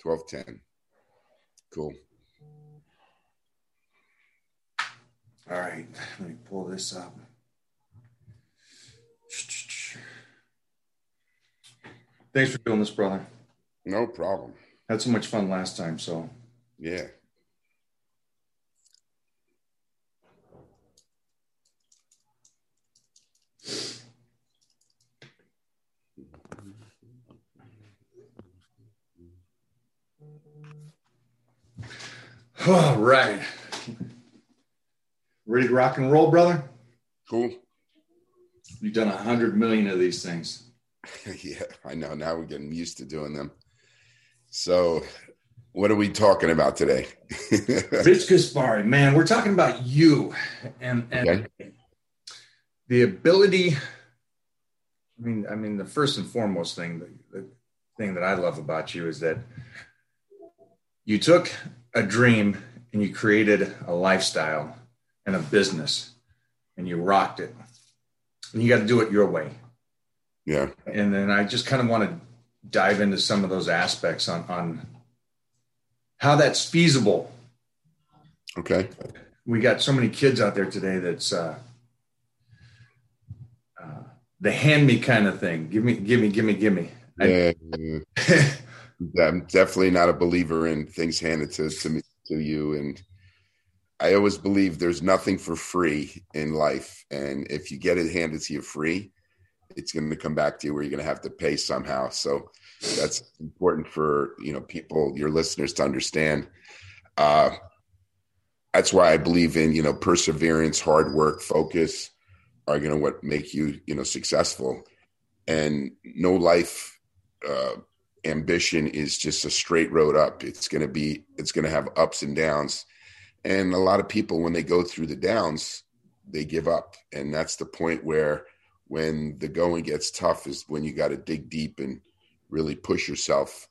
twelve ten. Cool. All right, let me pull this up. Thanks for doing this, brother. No problem. Had so much fun last time, so Yeah. All right. Ready to rock and roll, brother? Cool. You've done a hundred million of these things. yeah, I know. Now we're getting used to doing them. So, what are we talking about today? Rich Gaspari, man, we're talking about you and and Okay. the ability. I mean, I mean, the first and foremost thing, the, the thing that I love about you is that you took a dream and you created a lifestyle and a business, and you rocked it. And you got to do it your way. yeah. and then I just kind of want to dive into some of those aspects on on how that's feasible. Okay. We got so many kids out there today that's uh, uh, the hand me kind of thing. Give me, give me, give me, give me. I- Yeah, I'm definitely not a believer in things handed to, to me to you. And I always believe there's nothing for free in life. And if you get it handed to you free, it's going to come back to you where you're going to have to pay somehow. So that's important for, you know, people, your listeners to understand. Uh, that's why I believe in, you know, perseverance, hard work, focus are going to what make you, you know, successful. And no life, uh, ambition is just a straight road up. It's going to be, it's going to have ups and downs. And a lot of people, when they go through the downs, they give up. And that's the point where, when the going gets tough, is when you got to dig deep and really push yourself.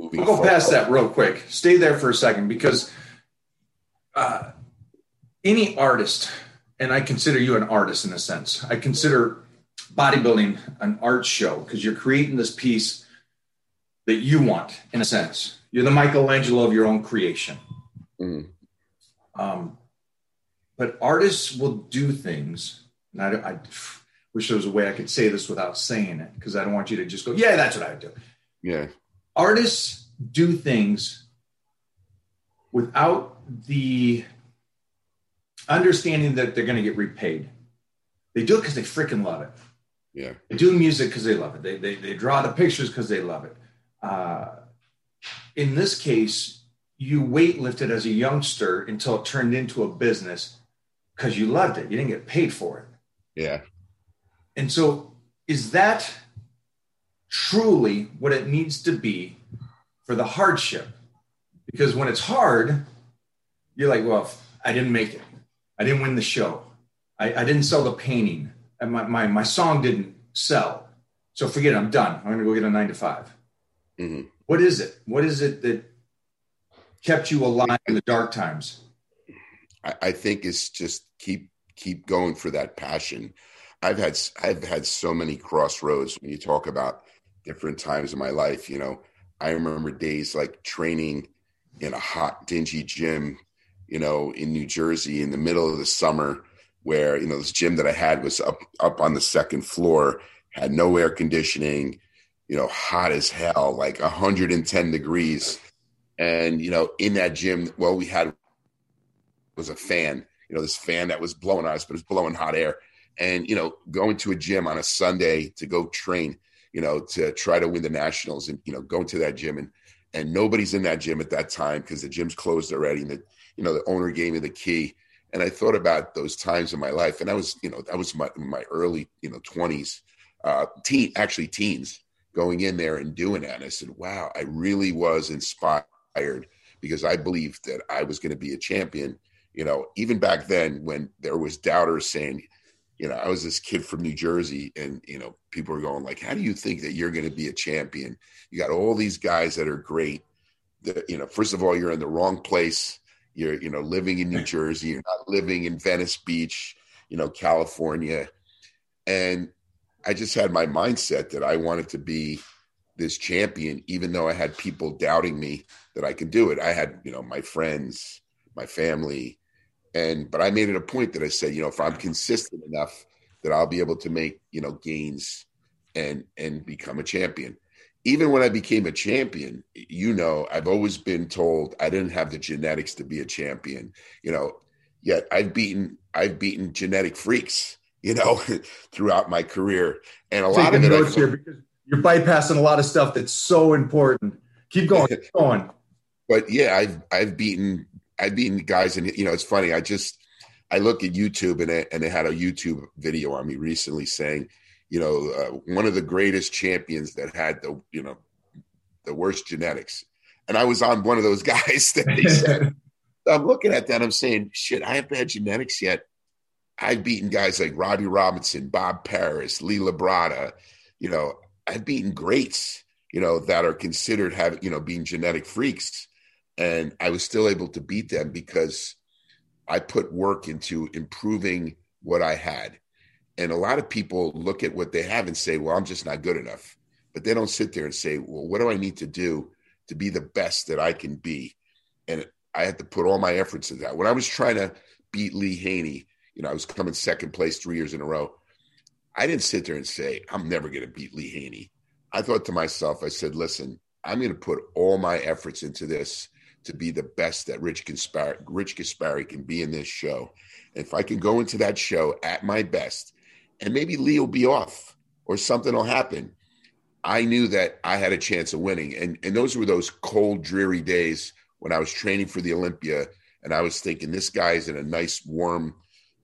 I'll go forward. past that real quick. Stay there for a second because uh, any artist, and I consider you an artist in a sense. I consider bodybuilding an art show because you're creating this piece that you want, in a sense. You're the Michelangelo of your own creation. Mhm. Um, but artists will do things, and I, I wish there was a way I could say this without saying it because I don't want you to just go, yeah, that's what I would do Yeah. artists do things without the understanding that they're going to get repaid. They do it because they freaking love it. Yeah. They do music because they love it. They, they, they draw the pictures because they love it. Uh, in this case, you weightlifted as a youngster until it turned into a business because you loved it. You didn't get paid for it. Yeah. And so, is that truly what it needs to be for the hardship? Because when it's hard, you're like, well, I didn't make it. I didn't win the show. I, I didn't sell the painting. And my, my, my song didn't sell. So forget it. I'm done. I'm going to go get a nine to 5 Mhm. What is it? What is it that kept you alive in the dark times? I, I think it's just keep keep going for that passion. I've had I've had so many crossroads when you talk about different times in my life. You know, I remember days like training in a hot, dingy gym, you know, in New Jersey in the middle of the summer, where you know this gym that I had was up up on the second floor, had no air conditioning, you know, hot as hell, like 110 degrees. And, you know, in that gym, well, we had was a fan, you know, this fan that was blowing us, but it was blowing hot air. And, you know, going to a gym on a Sunday to go train, you know, to try to win the nationals and, you know, going to that gym and, and nobody's in that gym at that time because the gym's closed already. And the, you know, the owner gave me the key. And I thought about those times in my life. And I was, you know, that was my, my early, you know, twenties, uh, teen, actually teens going in there and doing that. And I said, wow, I really was inspired because I believed that I was going to be a champion. You know, even back then when there was doubters saying, you know, I was this kid from New Jersey and, you know, people were going like, how do you think that you're going to be a champion? You got all these guys that are great. That, you know, first of all, you're in the wrong place. You're, you know, living in New Jersey. You're not living in Venice Beach, you know, California. And I just had my mindset that I wanted to be this champion, even though I had people doubting me that I could do it. I had, you know, my friends, my family, and but I made it a point that I said, you know, if I'm consistent enough that I'll be able to make, you know, gains and and become a champion. Even when I became a champion, you know, I've always been told I didn't have the genetics to be a champion. You know, yet I've beaten I've beaten genetic freaks, you know, throughout my career. And a lot of it notes here because you're bypassing a lot of stuff that's so important. Keep going, keep going. But yeah, I've I've beaten I've beaten guys, and you know, it's funny. I just I look at YouTube and it, and they had a YouTube video on me recently saying, you know, uh, one of the greatest champions that had the you know the worst genetics, and I was on one of those guys that they said. I'm looking at that. I'm saying, shit, I have bad genetics yet. I've beaten guys like Robbie Robinson, Bob Paris, Lee Labrada. You know, I've beaten greats. You know that are considered having you know being genetic freaks, and I was still able to beat them because I put work into improving what I had. And a lot of people look at what they have and say, well, I'm just not good enough. But they don't sit there and say, well, what do I need to do to be the best that I can be? And I had to put all my efforts into that. When I was trying to beat Lee Haney, you know, I was coming second place three years in a row. I didn't sit there and say, I'm never going to beat Lee Haney. I thought to myself, I said, listen, I'm going to put all my efforts into this to be the best that Rich Gaspari, Rich Gaspari can be in this show. And if I can go into that show at my best, and maybe Lee will be off or something will happen, I knew that I had a chance of winning. And and those were those cold, dreary days when I was training for the Olympia, and I was thinking this guy's in a nice, warm,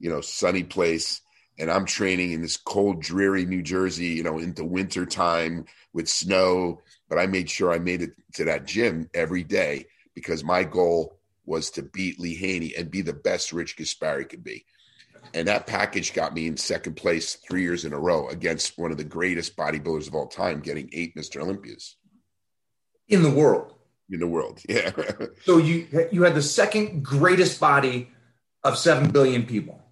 you know, sunny place. And I'm training in this cold, dreary New Jersey, you know, into winter time with snow. But I made sure I made it to that gym every day because my goal was to beat Lee Haney and be the best Rich Gaspari could be. And that package got me in second place three years in a row against one of the greatest bodybuilders of all time, getting eight Mr. Olympias in the world. In the world, yeah. so you you had the second greatest body of seven billion people.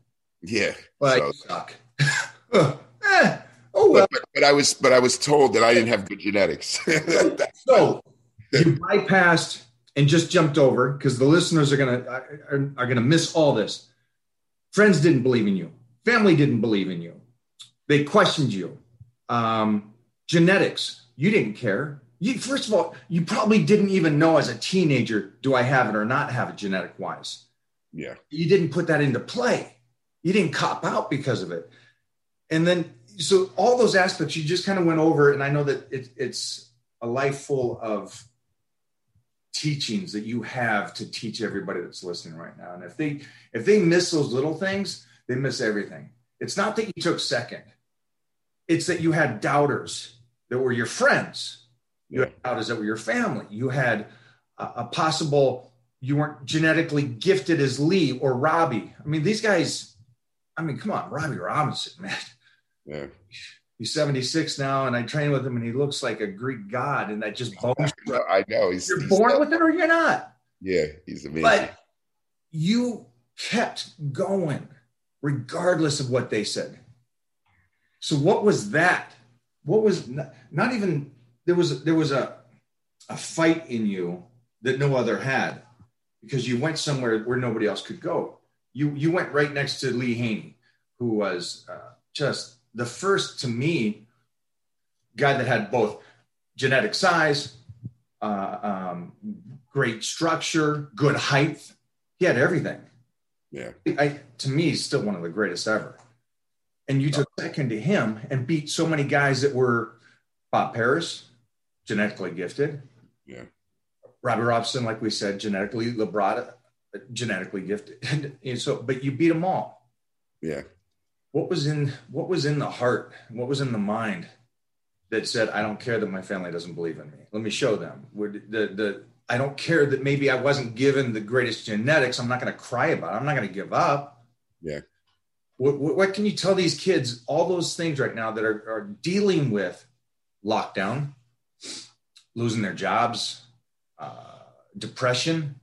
Yeah, but so. suck. eh, oh well. But, but, but, I was but I was told that I didn't have good genetics. so you bypassed and just jumped over because the listeners are gonna are, are gonna miss all this. Friends didn't believe in you. Family didn't believe in you. They questioned you. Um, genetics, you didn't care. You, first of all, you probably didn't even know as a teenager, do I have it or not have it genetic wise? Yeah. You didn't put that into play. You didn't cop out because of it. And then, so all those aspects you just kind of went over. And I know that it, it's a life full of teachings that you have to teach everybody that's listening right now. And if they if they miss those little things, they miss everything. It's not that you took second. It's that you had doubters that were your friends. You had doubters that were your family. You had a, a possible you weren't genetically gifted as Lee or Robbie. I mean, these guys, I mean, come on, Robbie Robinson, man. Yeah he's 76 now and I train with him and he looks like a Greek god and that just bones. I know. He's, you're he's born with it or you're not. Yeah, he's amazing. But you kept going regardless of what they said. So what was that? What was not, not even there was there was a a fight in you that no other had because you went somewhere where nobody else could go. You you went right next to Lee Haney, who was uh, just the first to me guy that had both genetic size, uh, um, great structure, good height. He had everything. Yeah. I, to me, he's still one of the greatest ever. And you took second to him and beat so many guys that were Bob Paris, genetically gifted. Yeah. Robbie Robson, like we said, genetically Labrada, genetically gifted. and so, but you beat them all. Yeah. What was in what was in the heart what was in the mind that said i don't care that my family doesn't believe in me. Let me show them. Would the the i don't care that maybe i wasn't given the greatest genetics. I'm not going to cry about it. I'm not going to give up. Yeah. What, what, what, can you tell these kids all those things right now that are, are dealing with lockdown losing their jobs uh, depression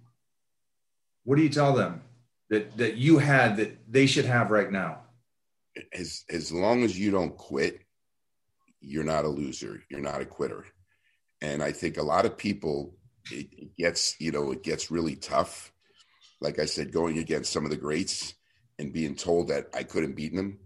what do you tell them that that you had that they should have right now as as long as you don't quit, you're not a loser. You're not a quitter. And I think a lot of people, it, gets, you know, it gets really tough. Like I said, going against some of the greats and being told that I couldn't beat them.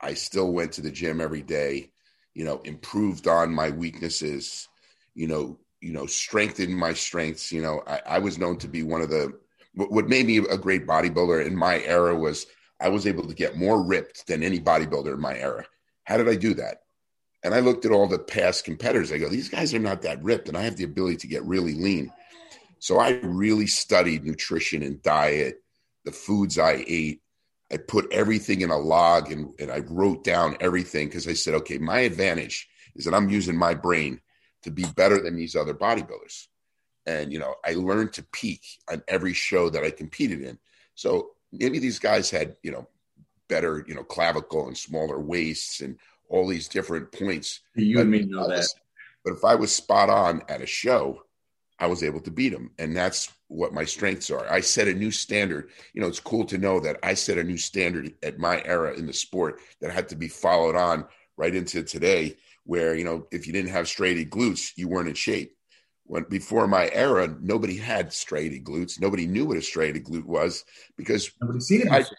I still went to the gym every day, you know, improved on my weaknesses, you know, you know, strengthened my strengths. You know, I, I was known to be one of the what made me a great bodybuilder in my era was I was able to get more ripped than any bodybuilder in my era. How did I do that? And I looked at all the past competitors. I go, these guys are not that ripped, and I have the ability to get really lean. So I really studied nutrition and diet, the foods I ate. I put everything in a log and, and I wrote down everything because I said, okay, my advantage is that I'm using my brain to be better than these other bodybuilders. And, you know, I learned to peak on every show that I competed in. So maybe these guys had, you know, better, you know, clavicle and smaller waists and all these different points. You but and me know that. But if I was spot on at a show, I was able to beat them. And that's what my strengths are. I set a new standard. You know, it's cool to know that I set a new standard at my era in the sport that had to be followed on right into today, where, you know, if you didn't have striated glutes, you weren't in shape. When before my era, nobody had striated glutes. Nobody knew what a striated glute was because nobody seen it. Guys,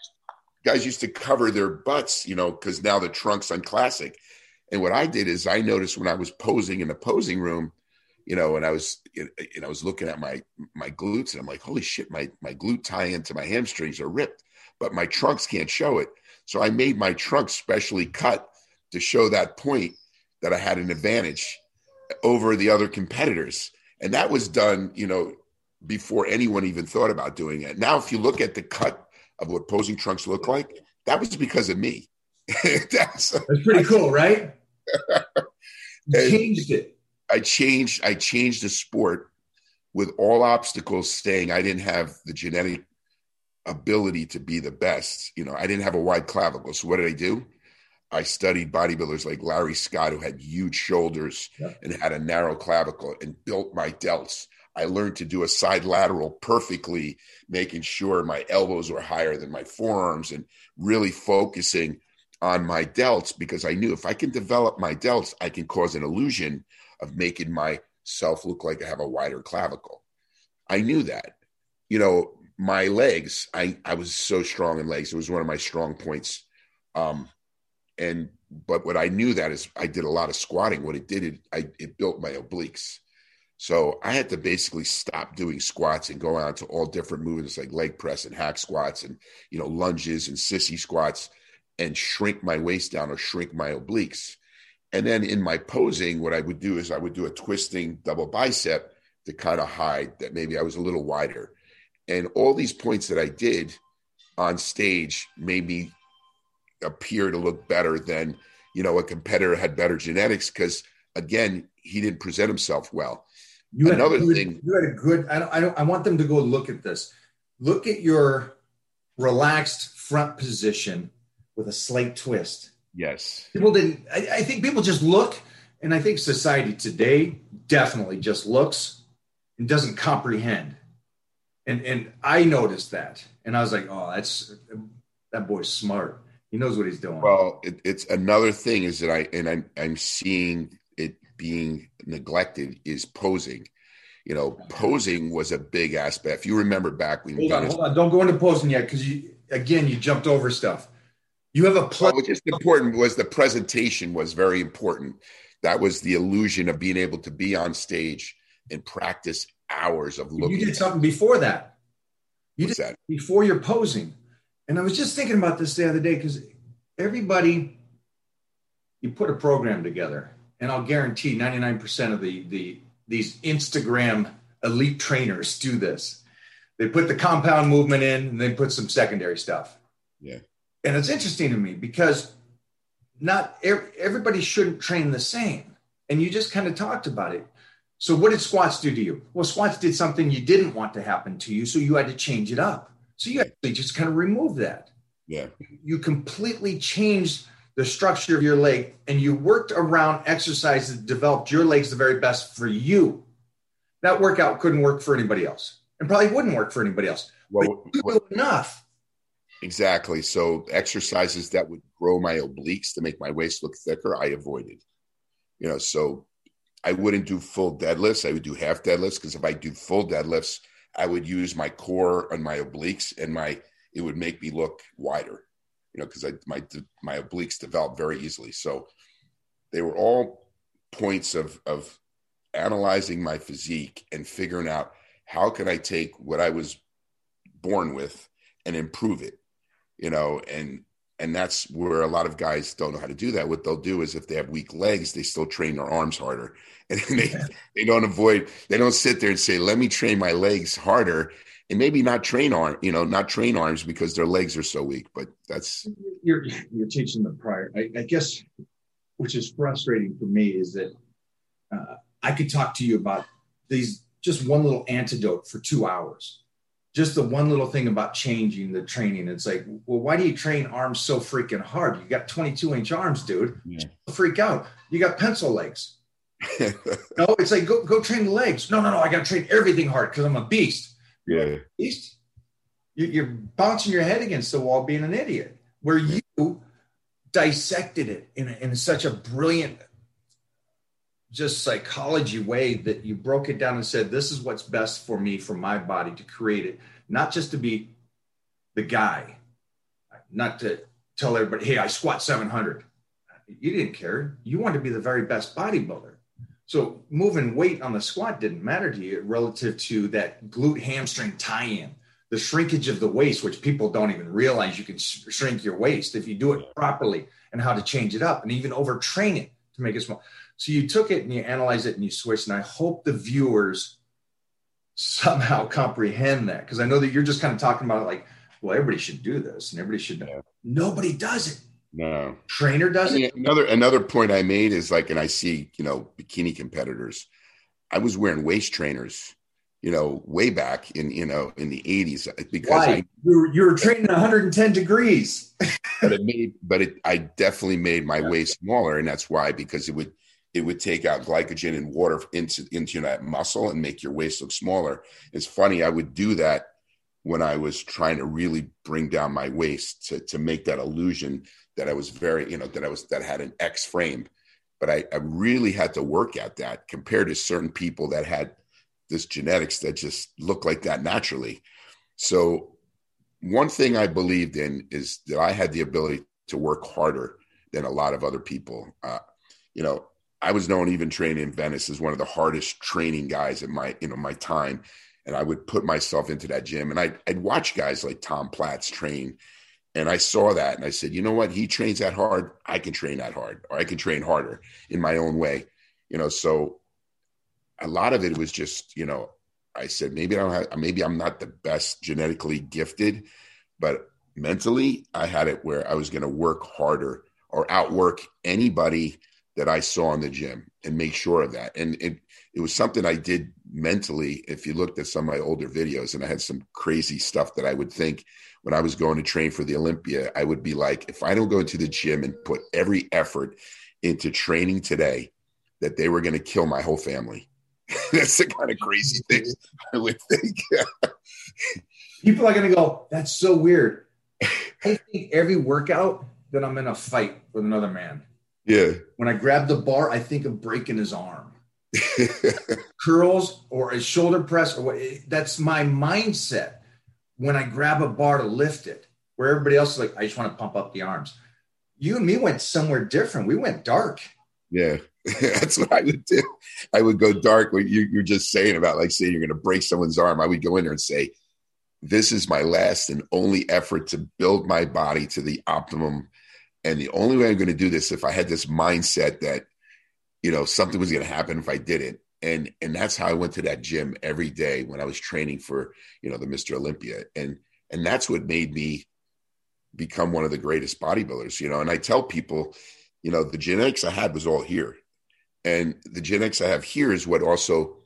guys used to cover their butts, you know, because now the trunks on classic. And what I did is I noticed when I was posing in the posing room, you know, and I was, know, I was looking at my my glutes, and I'm like, holy shit, my my glute tie into my hamstrings are ripped, but my trunks can't show it. So I made my trunks specially cut to show that point that I had an advantage over the other competitors, and that was done, you know, before anyone even thought about doing it. Now, if you look at the cut of what posing trunks look like, that was because of me. that's, that's pretty cool, right? changed it I changed I changed the sport with all obstacles staying. I didn't have the genetic ability to be the best. You know, I didn't have a wide clavicle. So what did I do? I studied bodybuilders like Larry Scott, who had huge shoulders yeah. and had a narrow clavicle, and built my delts. I learned to do a side lateral perfectly, making sure my elbows were higher than my forearms and really focusing on my delts because I knew if I can develop my delts, I can cause an illusion of making myself look like I have a wider clavicle. I knew that. You know, my legs, I, I was so strong in legs. It was one of my strong points. Um, and but what I knew that is I did a lot of squatting. What it did, it I it built my obliques. So I had to basically stop doing squats and go on to all different movements like leg press and hack squats and you know lunges and sissy squats and shrink my waist down or shrink my obliques. And then in my posing, what I would do is I would do a twisting double bicep to kind of hide that maybe I was a little wider. And all these points that I did on stage made me appear to look better than, you know, a competitor had better genetics because, again, he didn't present himself well. You Another good, thing. You had a good, I, don't, I, don't, I want them to go look at this. Look at your relaxed front position with a slight twist Yes. People didn't, I, I think people just look, and I think society today definitely just looks and doesn't comprehend. And, and I noticed that. And I was like, oh, that's, that boy's smart. He knows what he's doing. Well, it, it's another thing is that I, and I'm, I'm seeing it being neglected is posing. You know, posing was a big aspect. If you remember back when hold on, hold on, don't go into posing yet because you again you jumped over stuff. You have a play. Well, just important was the presentation was very important. That was the illusion of being able to be on stage and practice hours of looking. You did something before that. You What's did that? before you're posing. And I was just thinking about this the other day because everybody, you put a program together, and I'll guarantee 99% of the the these Instagram elite trainers do this. They put the compound movement in and they put some secondary stuff. Yeah and it's interesting to me because not everybody shouldn't train the same. And you just kind of talked about it. So, what did squats do to you? Well, squats did something you didn't want to happen to you, so you had to change it up. So, you actually just kind of remove that. Yeah. You completely changed the structure of your leg and you worked around exercises that developed your legs the very best for you. That workout couldn't work for anybody else and probably wouldn't work for anybody else. Well, but you well, enough Exactly. So exercises that would grow my obliques to make my waist look thicker, I avoided. You know, so I wouldn't do full deadlifts. I would do half deadlifts because if I do full deadlifts, I would use my core and my obliques and my it would make me look wider, you know, because I my my obliques develop very easily. So they were all points of of analyzing my physique and figuring out how can I take what I was born with and improve it, you know, and and that's where a lot of guys don't know how to do that. What they'll do is if they have weak legs, they still train their arms harder, and they they don't avoid they don't sit there and say, "Let me train my legs harder." And maybe not train arm, you know, not train arms because their legs are so weak. But that's you're you're teaching them prior. I, I guess, which is frustrating for me, is that uh, I could talk to you about these just one little antidote for two hours just the one little thing about changing the training. It's like, well, why do you train arms so freaking hard? You got 22 inch arms, dude. Yeah. Freak out. You got pencil legs. no, it's like go go train the legs. No, no, no. I got to train everything hard because I'm a beast. Yeah, beast. You're bouncing your head against the wall, being an idiot. Where you dissected it in, in such a brilliant just psychology way that you broke it down and said, this is what's best for me, for my body to create it, not just to be the guy, not to tell everybody, hey, I squat 700. You didn't care. You wanted to be the very best bodybuilder. So moving weight on the squat didn't matter to you relative to that glute hamstring tie in, the shrinkage of the waist, which people don't even realize you can shrink your waist if you do it properly and how to change it up and even overtrain it to make it small. So you took it and you analyzed it and you switched. And I hope the viewers somehow comprehend that because I know that you're just kind of talking about it like, well, everybody should do this and everybody should. Yeah. Nobody does it. No trainer does it. Another another point I made is like, and I see you know bikini competitors. I was wearing waist trainers, you know, way back in you know in the eighties uh, because I, you were, you were training 110 degrees. but it made, but it I definitely made my yeah. waist smaller, and that's why because it would it would take out glycogen and water into into that muscle and make your waist look smaller. It's funny, I would do that when I was trying to really bring down my waist to to make that illusion that I was very, you know, that I was that had an X frame. But I, I really had to work at that compared to certain people that had this genetics that just look like that naturally. So one thing I believed in is that I had the ability to work harder than a lot of other people. Uh, you know, I was known even training in Venice as one of the hardest training guys in my you know my time, and I would put myself into that gym, and I'd, I'd watch guys like Tom Platz train, and I saw that, and I said, you know what, he trains that hard, I can train that hard, or I can train harder in my own way, you know. So a lot of it was just you know, I said maybe I don't have, maybe I'm not the best genetically gifted, but mentally I had it where I was going to work harder or outwork anybody that I saw in the gym and make sure of that. And it it was something I did mentally. If you looked at some of my older videos, and I had some crazy stuff that I would think when I was going to train for the Olympia, I would be like, if I don't go into the gym and put every effort into training today, that they were going to kill my whole family. That's the kind of crazy thing I would think. People are going to go, that's so weird. I think every workout that I'm in a fight with another man. Yeah. When I grab the bar, I think of breaking his arm. Curls or a shoulder press or what that's my mindset when I grab a bar to lift it, where everybody else is like, I just want to pump up the arms. You and me went somewhere different. We went dark. Yeah. That's what I would do. I would go dark. What you, you're just saying about like saying you're going to break someone's arm. I would go in there and say, this is my last and only effort to build my body to the optimum and the only way I'm going to do this if I had this mindset that, you know, something was going to happen if I did it. And and that's how I went to that gym every day when I was training for, you know, the Mr. Olympia. And and that's what made me become one of the greatest bodybuilders, you know. And I tell people, you know, the genetics I had was all here. And the genetics I have here is what also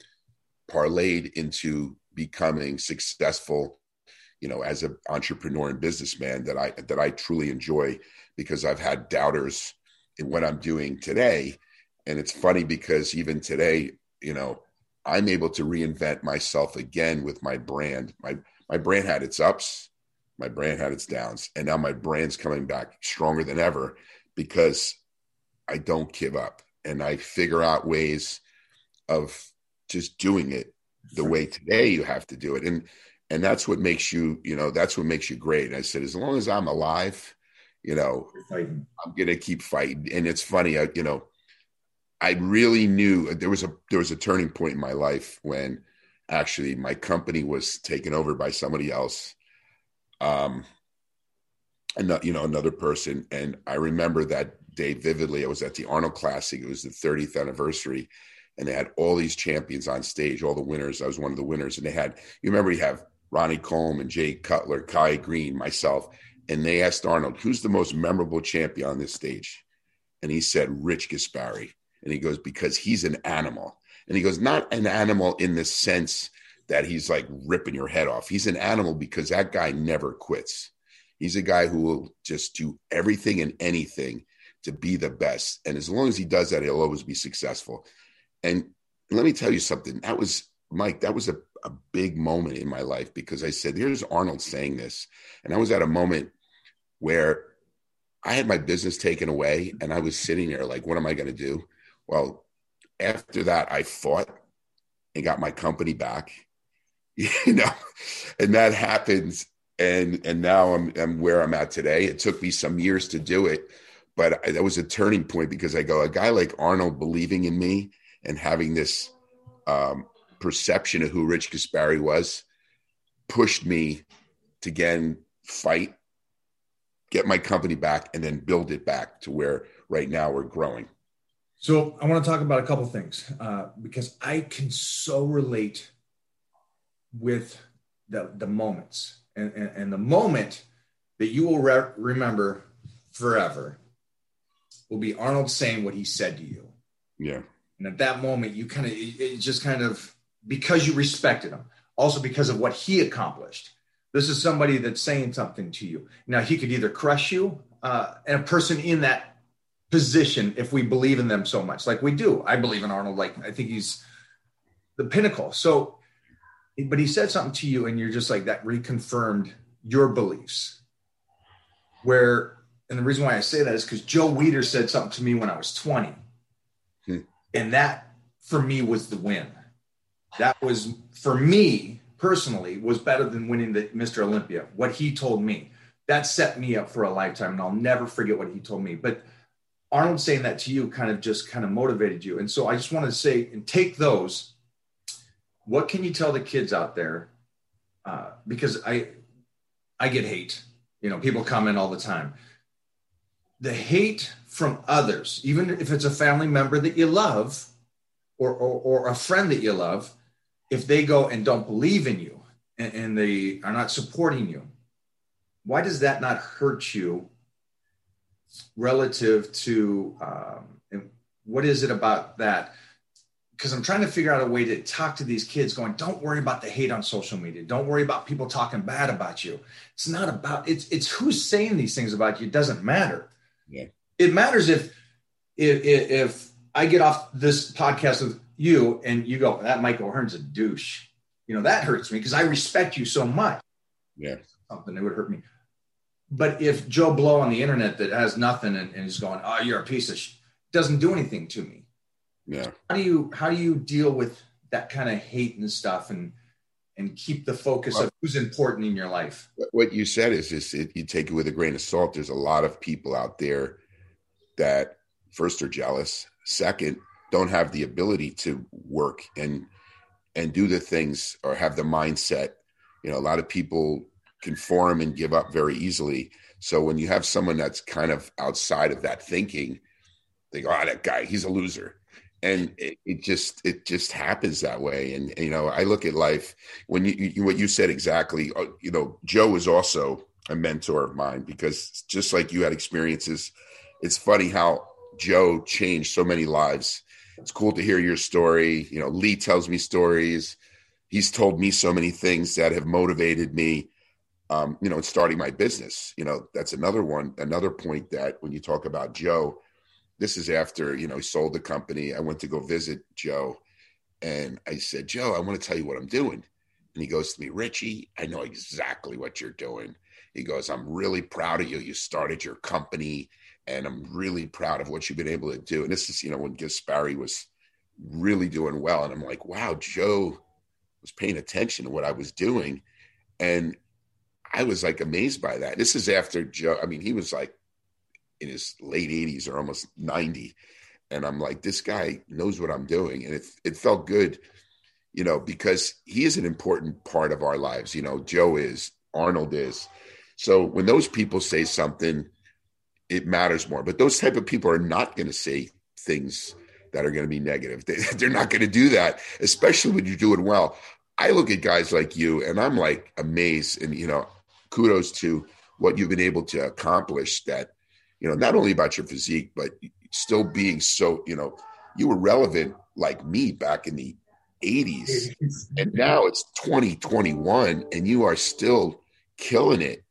parlayed into becoming successful, you know, as an entrepreneur and businessman that I that I truly enjoy because I've had doubters in what I'm doing today. And it's funny because even today, you know, I'm able to reinvent myself again with my brand. My my brand had its ups, my brand had its downs, and now my brand's coming back stronger than ever because I don't give up and I figure out ways of just doing it the way today you have to do it. And and that's what makes you, you know, that's what makes you great. And I said, as long as I'm alive, you know, I'm gonna keep fighting. And it's funny, I, you know, I really knew there was a there was a turning point in my life when actually my company was taken over by somebody else. Um and you know another person and i remember that day vividly i was at the arnold classic it was the 30th anniversary and they had all these champions on stage all the winners i was one of the winners and they had you remember you have ronnie Coleman, and jay cutler kai Greene, myself and they asked arnold who's the most memorable champion on this stage and he said rich gaspari and he goes because he's an animal and he goes not an animal in the sense that he's like ripping your head off he's an animal because that guy never quits He's a guy who will just do everything and anything to be the best. And as long as he does that, he'll always be successful. And let me tell you something. That was Mike, that was a, a big moment in my life because I said, here's Arnold saying this. And I was at a moment where I had my business taken away and I was sitting there like, what am I going to do? Well, after that, I fought and got my company back, you know, and that happens and and now I'm, I'm where I'm at today. It took me some years to do it, but I, that was a turning point because I go a guy like Arnold believing in me and having this um, perception of who Rich Gaspari was pushed me to again fight, get my company back, and then build it back to where right now we're growing. So I want to talk about a couple things uh, because I can so relate with the the moments and, and, and the moment that you will re- remember forever will be Arnold saying what he said to you. Yeah. And at that moment, you kind of, it, it just kind of, because you respected him, also because of what he accomplished. This is somebody that's saying something to you. Now, he could either crush you, uh, and a person in that position, if we believe in them so much, like we do. I believe in Arnold. Like, I think he's the pinnacle. So but he said something to you and you're just like that reconfirmed your beliefs where and the reason why i say that is because joe weider said something to me when i was 20 hmm. and that for me was the win that was for me personally was better than winning the mr olympia what he told me that set me up for a lifetime and i'll never forget what he told me but arnold saying that to you kind of just kind of motivated you and so i just want to say and take those what can you tell the kids out there? Uh, because I, I get hate. You know, people comment all the time. The hate from others, even if it's a family member that you love, or or, or a friend that you love, if they go and don't believe in you and, and they are not supporting you, why does that not hurt you relative to um, what is it about that because I'm trying to figure out a way to talk to these kids going, don't worry about the hate on social media. Don't worry about people talking bad about you. It's not about it's it's who's saying these things about you. It doesn't matter. Yeah. It matters if if if I get off this podcast with you and you go, that Michael O'Hearn's a douche. You know, that hurts me because I respect you so much. Yeah. Something that would hurt me. But if Joe Blow on the internet that has nothing and, and is going, oh, you're a piece of sh-, doesn't do anything to me yeah how do you how do you deal with that kind of hate and stuff and and keep the focus well, of who's important in your life what you said is just it, you take it with a grain of salt there's a lot of people out there that first are jealous second don't have the ability to work and and do the things or have the mindset you know a lot of people conform and give up very easily. So when you have someone that's kind of outside of that thinking they go oh that guy he's a loser. And it, it, just it just happens that way. And you know i look at life when you, you, what you said exactly uh, you know joe is also a mentor of mine because just like you had experiences it's funny how joe changed so many lives it's cool to hear your story you know lee tells me stories he's told me so many things that have motivated me um, you know in starting my business you know that's another one another point that when you talk about joe this is after you know he sold the company. I went to go visit Joe, and I said, Joe, I want to tell you what I'm doing. And he goes to me, Richie, I know exactly what you're doing. He goes, I'm really proud of you. You started your company, and I'm really proud of what you've been able to do. And this is, you know, when Gaspari was really doing well. And I'm like, wow, Joe was paying attention to what I was doing. And I was like amazed by that. This is after Joe, I mean, he was like in his late 80s or almost 90. And I'm like, this guy knows what I'm doing. And it, it felt good, you know, because he is an important part of our lives. You know, Joe is, Arnold is. So when those people say something, it matters more. But those type of people are not going to say things that are going to be negative. They, they're not going to do that, especially when you do it well. I look at guys like you and I'm like amazed and, you know, kudos to what you've been able to accomplish that, you know, not only about your physique, but still being so, you know, you were relevant like me back in the 80s. And now it's 2021 and you are still killing it.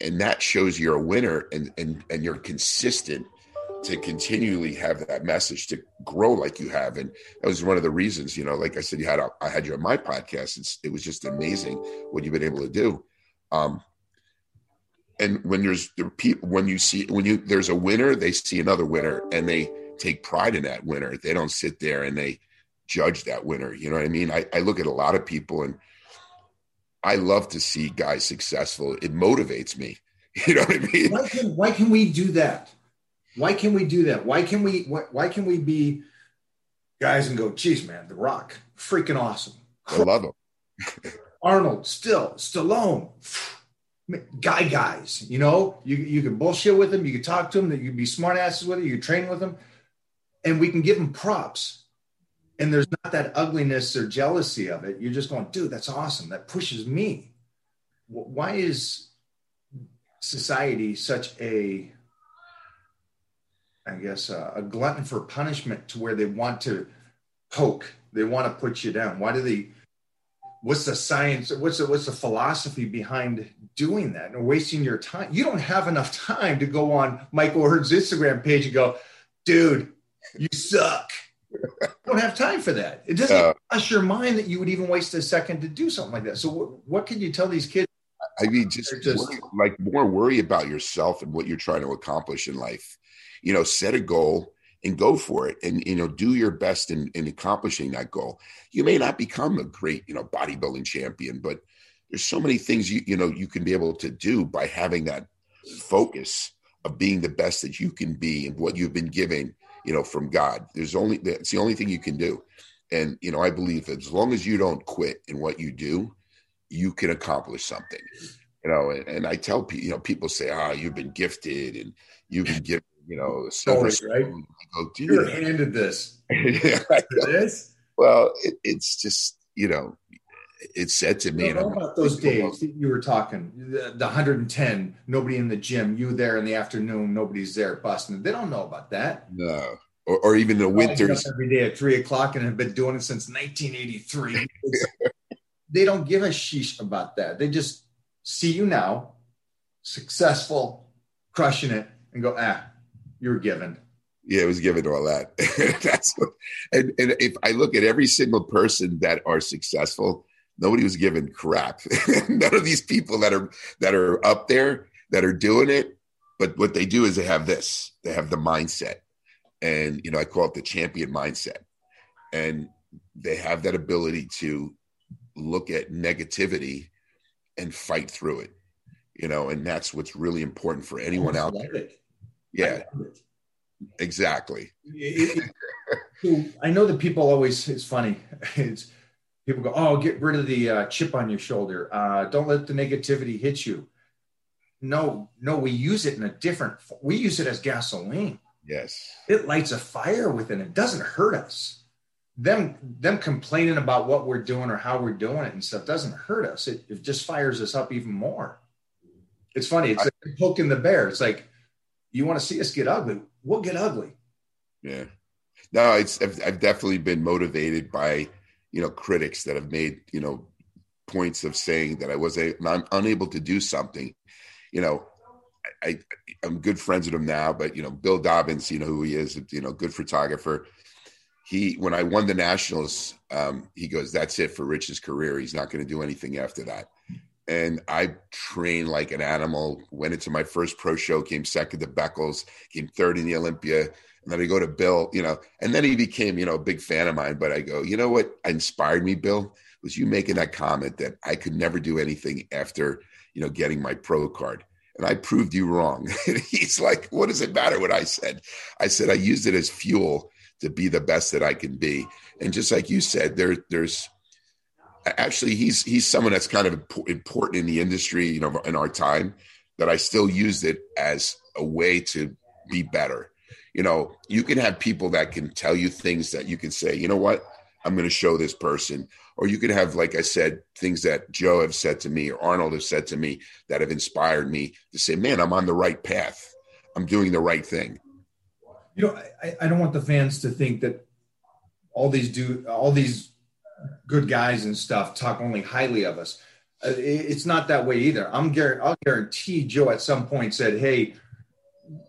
And that shows you're a winner and and and you're consistent to continually have that message to grow like you have. And that was one of the reasons, you know, like I said, you had, I had you on my podcast. It's, it was just amazing what you've been able to do. Um, and when there's the people, when you see, when you, there's a winner, they see another winner and they take pride in that winner. They don't sit there and they judge that winner. You know what I mean? I, I look at a lot of people and I love to see guys successful. It motivates me. You know what I mean? Why can, why can we do that? Why can we do that? Why can we? Why, why can we be guys and go, geez, man, The Rock, freaking awesome. I love him. Arnold, still, Stallone, guy guys. You know, you you can bullshit with them, you can talk to them, that you can be smartasses with it, you can train with them, and we can give them props. And there's not that ugliness or jealousy of it. You're just going, dude, that's awesome. That pushes me. Why is society such a I guess, uh, a glutton for punishment to where they want to poke, they want to put you down. Why do they? What's the science? What's the what's the philosophy behind doing that and wasting your time? You don't have enough time to go on Michael O'Hearn's Instagram page and go, dude, you suck. Don't have time for that. It doesn't uh, cross your mind that you would even waste a second to do something like that. So, what, what can you tell these kids? I mean, just, just worry, like more worry about yourself and what you're trying to accomplish in life you know, set a goal and go for it and you know do your best in, in accomplishing that goal you may not become a great you know bodybuilding champion but there's so many things you you know you can be able to do by having that focus of being the best that you can be and what you've been given you know from god there's only that's the only thing you can do and you know i believe that as long as you don't quit in what you do you can accomplish something you know and, and i tell people you know people say ah oh, you've been gifted and you've been given you know, silver right? Go, You're handed this. yeah, this. Well, it, it's just you know, it's said to me. About those days you were talking? The, the 110, nobody in the gym. You there in the afternoon, nobody's there busting. They don't know about that. No. Or, or even the winters every day at three o'clock and have been doing it since 1983. they don't give a sheesh about that. They just see you now, successful, crushing it, and go, ah, you're given. Yeah, it was given all that. That's what, and and if I look at every single person that are successful, nobody was given crap. None of these people that are that are up there that are doing it, but what they do is they have this. They have the mindset, and you know I call it the champion mindset, and they have that ability to look at negativity and fight through it. You know, and that's what's really important for anyone out there. It. Yeah. Exactly. It, it, I know that people always, it's funny. It's people go, oh, get rid of the uh, chip on your shoulder. Uh, don't let the negativity hit you. No, no, we use it in a different, we use it as gasoline. Yes. It lights a fire within it. doesn't hurt us. Them, them complaining about what we're doing or how we're doing it and stuff doesn't hurt us. It, it just fires us up even more. It's funny. It's I, like poking the bear. It's like, you want to see us get ugly, we'll get ugly. Yeah. No, it's I've, I've definitely been motivated by you know critics that have made you know points of saying that I was a, I'm unable to do something. You know, I, I am good friends with him now, but you know Bill Dobbins, you know who he is, you know, good photographer. He when I won the nationals, um, he goes, "That's it for Rich's career. He's not going to do anything after that." and I trained like an animal. Went into my first pro show, came second to Beckles, came third in the Olympia, And then I go to Bill, you know, and then he became, you know, a big fan of mine. But I go, you know what inspired me, Bill, was you making that comment that I could never do anything after, you know, getting my pro card. And I proved you wrong. he's like, what does it matter what I said? I said I used it as fuel to be the best that I can be. And just like you said, there, there's actually he's he's someone that's kind of important in the industry, you know, in our time. That I still used it as a way to be better. You know, you can have people that can tell you things that you can say, you know what, I'm going to show this person. Or you could have, like I said, things that Joe have said to me or Arnold have said to me that have inspired me to say, man, I'm on the right path. I'm doing the right thing. You know, I, I don't want the fans to think that all these do all these good guys and stuff talk only highly of us. Uh, it's not that way either. I'm I'll guarantee Joe at some point said, "Hey,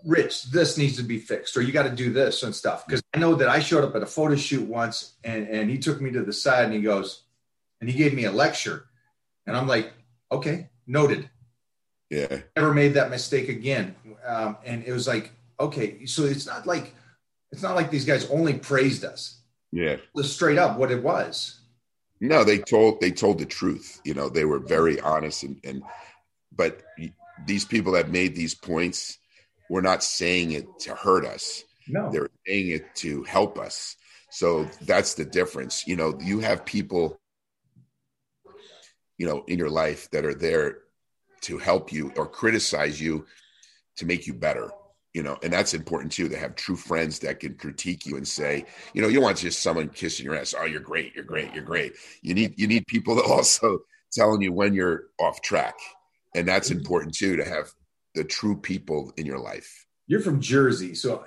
Rich, this needs to be fixed, or you got to do this and stuff." Because I know that I showed up at a photo shoot once, and and he took me to the side and he goes, and he gave me a lecture, and I'm like, "Okay, noted." Yeah. Never made that mistake again. Um, and it was like, okay, so it's not like it's not like these guys only praised us. Yeah. Was straight up what it was. No, they told they told the truth. You know, they were very honest and and but these people that made these points were not saying it to hurt us. No. They're saying it to help us. So that's the difference. You know, you have people you know in your life that are there to help you or criticize you to make you better you know, and that's important too. To have true friends that can critique you and say, you know, you don't want just someone kissing your ass. Oh, you're great, you're great, you're great. You need you need people that also telling you when you're off track, and that's mm-hmm. important too. To have the true people in your life. You're from Jersey, so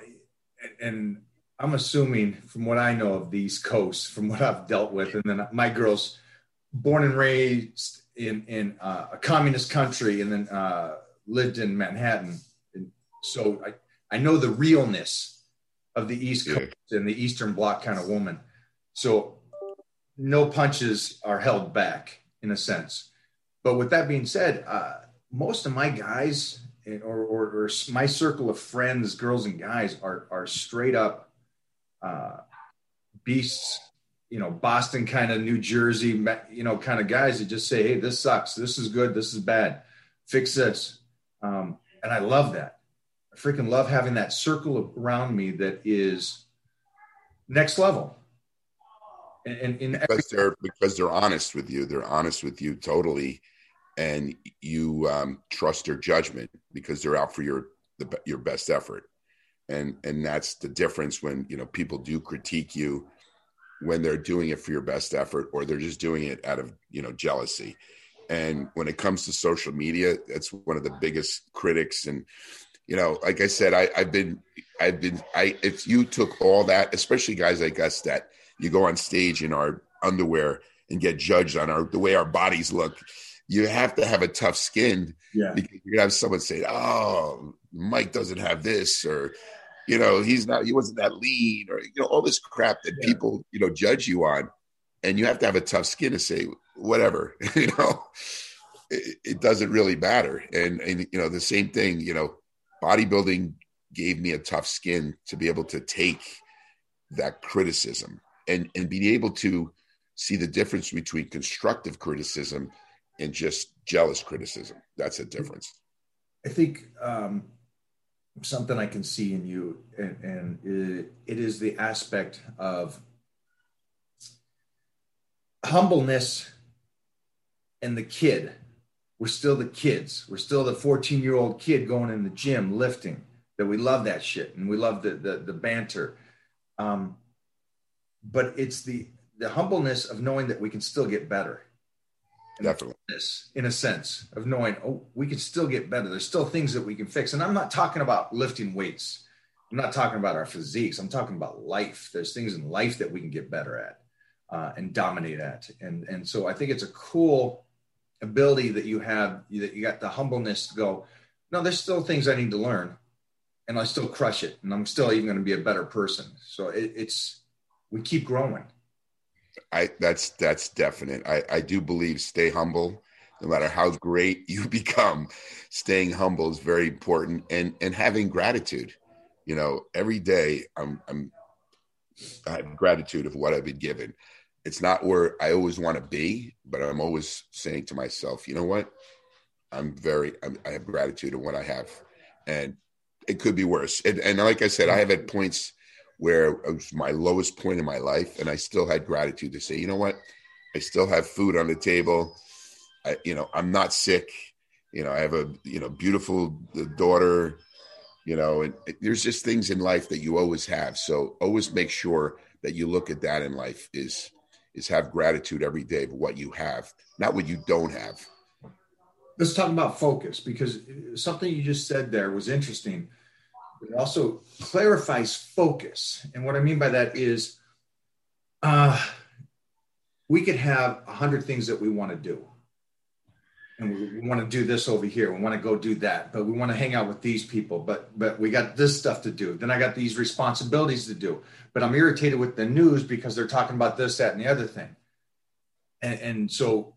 and I'm assuming from what I know of the East Coast, from what I've dealt with, and then my girls, born and raised in in uh, a communist country, and then uh, lived in Manhattan so I, I know the realness of the East Coast yeah. and the Eastern Bloc kind of woman. So no punches are held back in a sense. But with that being said, uh, most of my guys or, or, or, my circle of friends, girls and guys, are are straight up uh, beasts. You know, Boston kind of New Jersey, you know, kind of guys that just say, "Hey, this sucks. This is good. This is bad. Fix this." Um, and I love that. I freaking love having that circle around me that is next level. And, and in because they're because they're honest with you, they're honest with you totally, and you um, trust their judgment because they're out for your the, your best effort, and and that's the difference when you know people do critique you when they're doing it for your best effort or they're just doing it out of you know jealousy. And when it comes to social media that's one of the biggest critics. And you know, like I said, I, I've been, I've been, I, if you took all that, especially guys like us that you go on stage in our underwear and get judged on our, the way our bodies look, you have to have a tough skin yeah. because you're have someone say, "Oh, Mike doesn't have this," or you know, he's not, he wasn't that lean, or you know, all this crap that yeah. people you know judge you on, and you have to have a tough skin to say whatever, you know. It, it doesn't really matter, and and you know the same thing. You know, bodybuilding gave me a tough skin to be able to take that criticism and and be able to see the difference between constructive criticism and just jealous criticism that's a difference i think um, something i can see in you and, and it, it is the aspect of humbleness and the kid we're still the kids. We're still the 14 year old kid going in the gym lifting. That we love that shit and we love the the, the banter. Um, but it's the the humbleness of knowing that we can still get better. Definitely. This in a sense of knowing, oh, we can still get better. There's still things that we can fix. And I'm not talking about lifting weights. I'm not talking about our physiques. I'm talking about life. There's things in life that we can get better at uh, and dominate at. And and so I think it's a cool ability that you have that you got the humbleness to go no there's still things i need to learn and i still crush it and i'm still even going to be a better person so it, it's we keep growing i that's that's definite i i do believe stay humble no matter how great you become staying humble is very important and and having gratitude You know, every day I'm I'm I have gratitude of what I've been given. It's not where I always want to be, but I'm always saying to myself, you know what? I'm very I'm, I have gratitude of what I have, and it could be worse. And, and like I said, I have had points where it was my lowest point in my life, and I still had gratitude to say, you know what? I still have food on the table. I, you know, I'm not sick. You know, I have a you know beautiful daughter. You know, and there's just things in life that you always have. So always make sure that you look at that in life is is have gratitude every day for what you have, not what you don't have. Let's talk about focus because something you just said there was interesting. It also clarifies focus, and what I mean by that is, uh, we could have a hundred things that we want to do and we, we want to do this over here. We want to go do that, but we want to hang out with these people. But but we got this stuff to do. Then I got these responsibilities to do. But I'm irritated with the news because they're talking about this, that, and the other thing. And, and so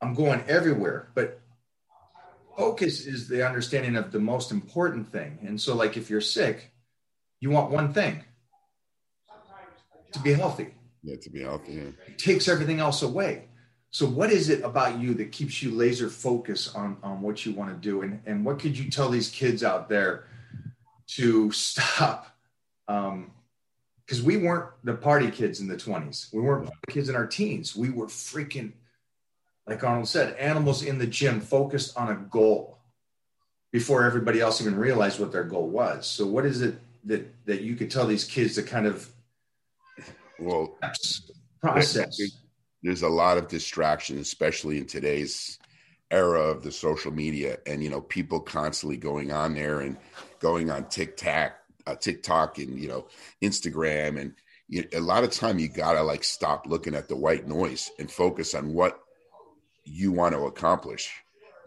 I'm going everywhere. But focus is the understanding of the most important thing. And so, like if you're sick, you want one thing to be healthy. Yeah, to be healthy. Yeah. It takes everything else away. So, what is it about you that keeps you laser focused on, on what you want to do? And, and what could you tell these kids out there to stop? Because um, we weren't the party kids in the 20s, we weren't kids in our teens. We were freaking, like Arnold said, animals in the gym focused on a goal before everybody else even realized what their goal was. So, what is it that, that you could tell these kids to kind of well process? there's a lot of distraction, especially in today's era of the social media, and you know, people constantly going on there and going on TikTok, uh, TikTok, and you know, Instagram, and you, a lot of time you gotta like stop looking at the white noise and focus on what you want to accomplish,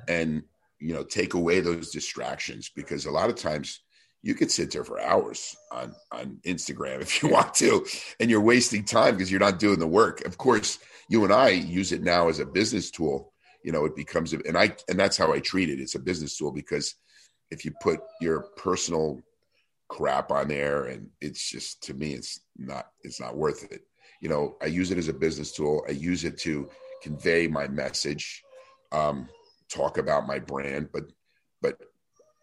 and you know, take away those distractions because a lot of times you could sit there for hours on on Instagram if you want to, and you're wasting time because you're not doing the work. Of course, you and I use it now as a business tool. You know, it becomes, and I and that's how I treat it. It's a business tool because if you put your personal crap on there, and it's just to me, it's not it's not worth it. You know, I use it as a business tool. I use it to convey my message, um, talk about my brand, but but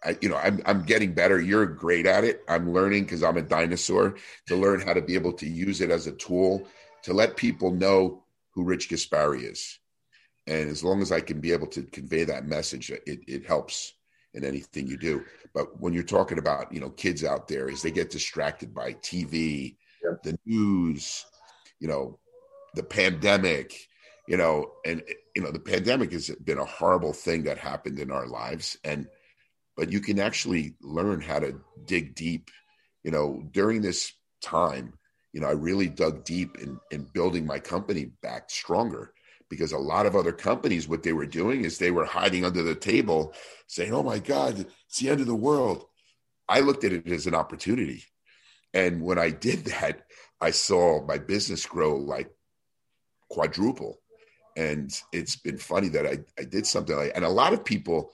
I, you know, I'm I'm getting better. You're great at it. I'm learning because I'm a dinosaur to learn how to be able to use it as a tool to let people know who Rich Gaspari is. And as long as I can be able to convey that message, it, it helps in anything you do. But when you're talking about, you know, kids out there, is they get distracted by TV, yeah. the news, you know, the pandemic, you know, and you know, the pandemic has been a horrible thing that happened in our lives. And but you can actually learn how to dig deep. You know, during this time, you know, I really dug deep in, in building my company back stronger because a lot of other companies, what they were doing is they were hiding under the table saying, Oh my God, it's the end of the world. I looked at it as an opportunity. And when I did that, I saw my business grow like quadruple. And it's been funny that I, I did something like, and a lot of people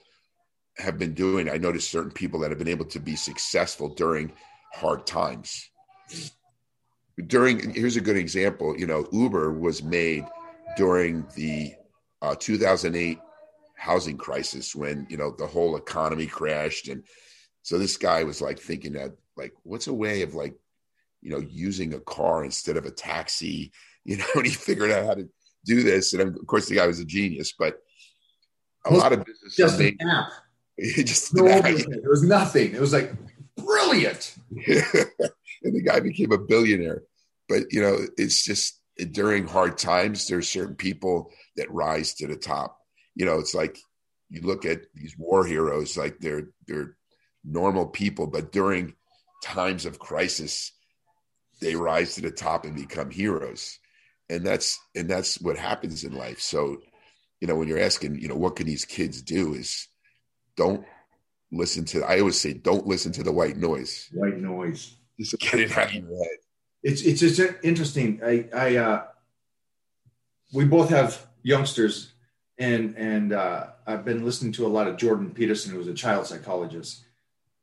have been doing, I noticed certain people that have been able to be successful during hard times. During, here's a good example, you know, Uber was made during the uh, 2008 housing crisis when, you know, the whole economy crashed. And so this guy was like thinking that, like, what's a way of like, you know, using a car instead of a taxi, you know, and he figured out how to do this. And of course, the guy was a genius, but a lot of businesses just an app It just no, it was nothing. It was like brilliant. and the guy became a billionaire. But you know, it's just during hard times, there's certain people that rise to the top. You know, it's like you look at these war heroes, like they're they're normal people, but during times of crisis, they rise to the top and become heroes. And that's and that's what happens in life. So, you know, when you're asking, you know, what can these kids do is don't listen to i always say don't listen to the white noise. White noise. Just get it out of your head. It's it's just interesting. I i uh we both have youngsters and and uh i've been listening to a lot of jordan peterson who's a child psychologist.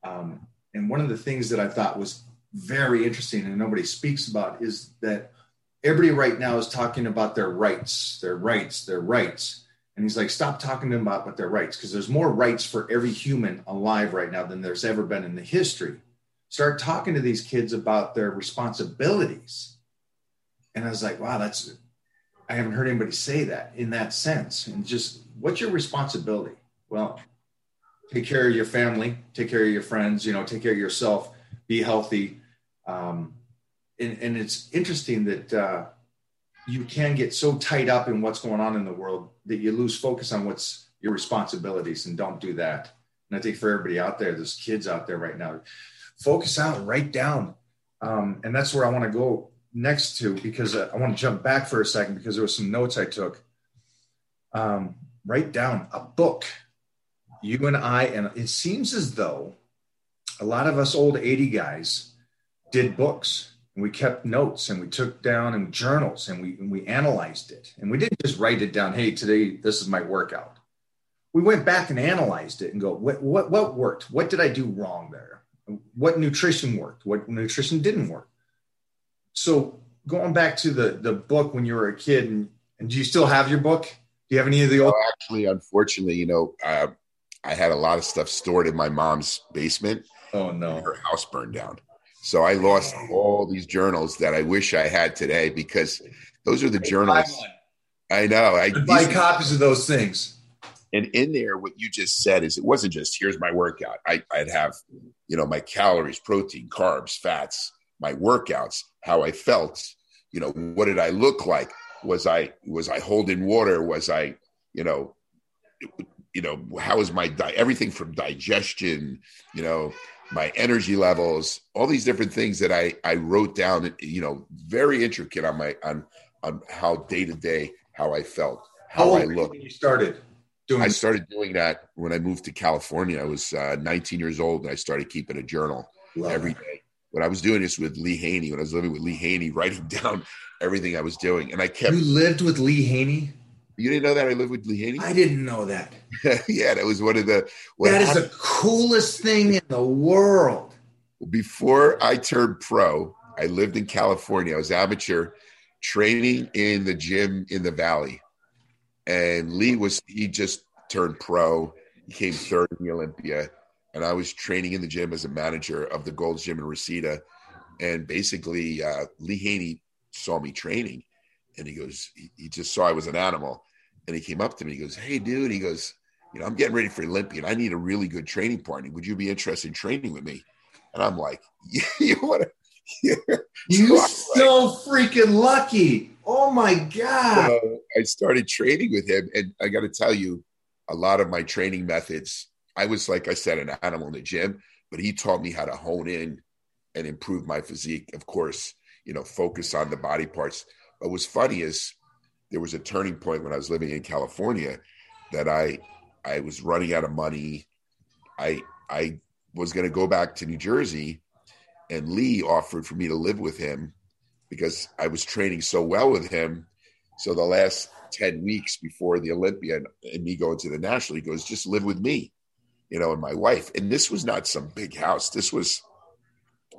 Um And one of the things that I thought was very interesting and nobody speaks about is that everybody right now is talking about their rights, their rights, their rights. And he's like, stop talking to them about what their rights, because there's more rights for every human alive right now than there's ever been in the history. Start talking to these kids about their responsibilities. And I was like, wow, that's, I haven't heard anybody say that in that sense. And just, what's your responsibility? Well, take care of your family, take care of your friends, you know, take care of yourself, be healthy. Um, and, and it's interesting that uh, you can get so tied up in what's going on in the world that you lose focus on what's your responsibilities and don't do that. And I think for everybody out there, there's kids out there right now, focus out, write down. Um, and that's where I want to go next to because uh, I want to jump back for a second because there was some notes I took. Um, write down a book. You and I, and it seems as though a lot of us old 80 guys did books and we kept notes and we took down and journals and we and we analyzed it. And we didn't just write it down hey today this is my workout. We went back and analyzed it and go what what, what worked? What did i do wrong there? What nutrition worked? What nutrition didn't work? So going back to the the book when you were a kid and, and do you still have your book? Do you have any of the old oh, actually unfortunately you know uh, i had a lot of stuff stored in my mom's basement. Oh no. Her house burned down so I lost all these journals that I wish I had today because those are the journals. I know. I buy copies of those things. And in there, what you just said is it wasn't just here's my workout. I, would have, you know, my calories, protein, carbs, fats, my workouts, how I felt, you know, what did I look like? Was I was I holding water? Was I, you know, you know, how was my di- everything from digestion, you know, my energy levels, all these different things that I I wrote down, you know, very intricate on my on on how day to day how I felt, how, how I looked. you started doing I started doing that when I moved to California. I was uh, 19 years old and I started keeping a journal Love every day. When I was doing this with Lee Haney, when I was living with Lee Haney, writing down everything I was doing, and I kept. You lived with Lee Haney. You didn't know that I lived with Lee Haney? I didn't know that. yeah, that was one of the. That is the coolest thing in the world. Before I turned pro, I lived in California. I was amateur training in the gym in the valley. And Lee was, he just turned pro. He came third in the Olympia. And I was training in the gym as a manager of the Gold's Gym in Reseda. And basically, uh, Lee Haney saw me training and he goes, he, he, just saw I was an animal, and he came up to me. He goes, "Hey, dude," he goes, "You know, I'm getting ready for Olympian. I need a really good training partner. Would you be interested in training with me?" And I'm like, "Yeah, you want to." You so, so freaking lucky! Oh my god! So I started training with him, and I got to tell you, a lot of my training methods. I was like I said, an animal in the gym, but he taught me how to hone in and improve my physique. Of course, you know, focus on the body parts what was funny is there was a turning point when I was living in California that I I was running out of money. I I was going to go back to New Jersey, and Lee offered for me to live with him because I was training so well with him. So the last ten weeks before the Olympia and, and me going to the national, he goes, "Just live with me," you know, and my wife. And this was not some big house. This was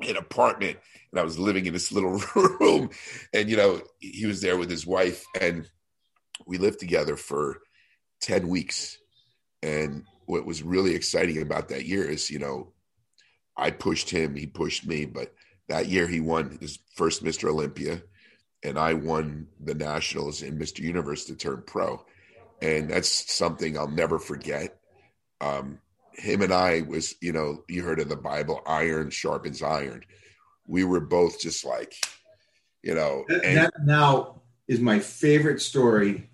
an apartment and I was living in this little room. And, you know, he was there with his wife, and we lived together for 10 weeks. And what was really exciting about that year is, you know, I pushed him, he pushed me, but that year he won his first Mr. Olympia, and I won the Nationals in Mr. Universe to turn pro. And that's something I'll never forget. Um, him and I was, you know, you heard of the Bible, iron sharpens iron we were both just like, you know. And- that now is my favorite story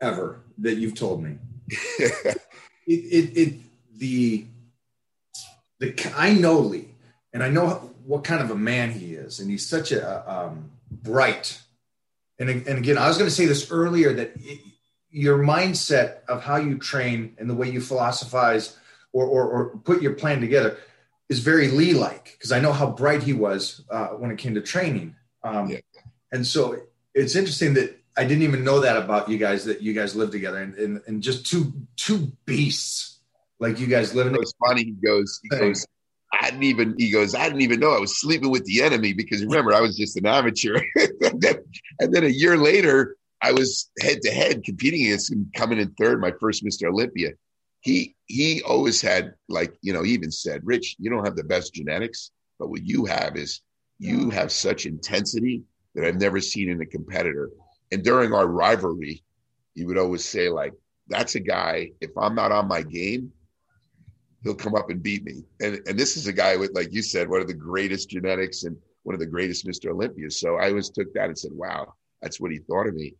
ever that you've told me. it, it, it, the, the, I know Lee, and I know what kind of a man he is, and he's such a um, bright. And, and again, I was going to say this earlier that it, your mindset of how you train and the way you philosophize or, or, or put your plan together is very Lee like because I know how bright he was uh, when it came to training. Um, yeah. And so it's interesting that I didn't even know that about you guys that you guys live together and, and, and just two two beasts like you guys live in. It's funny. He goes he goes I didn't even, he goes, I didn't even know I was sleeping with the enemy because remember, I was just an amateur. and, then, and then a year later, I was head to head competing against him, coming in third, my first Mr. Olympia. He he always had like you know, he even said, Rich, you don't have the best genetics, but what you have is you have such intensity that I've never seen in a competitor. And during our rivalry, he would always say, like, that's a guy, if I'm not on my game, he'll come up and beat me. And and this is a guy with, like you said, one of the greatest genetics and one of the greatest Mr. Olympias. So I always took that and said, wow, that's what he thought of me.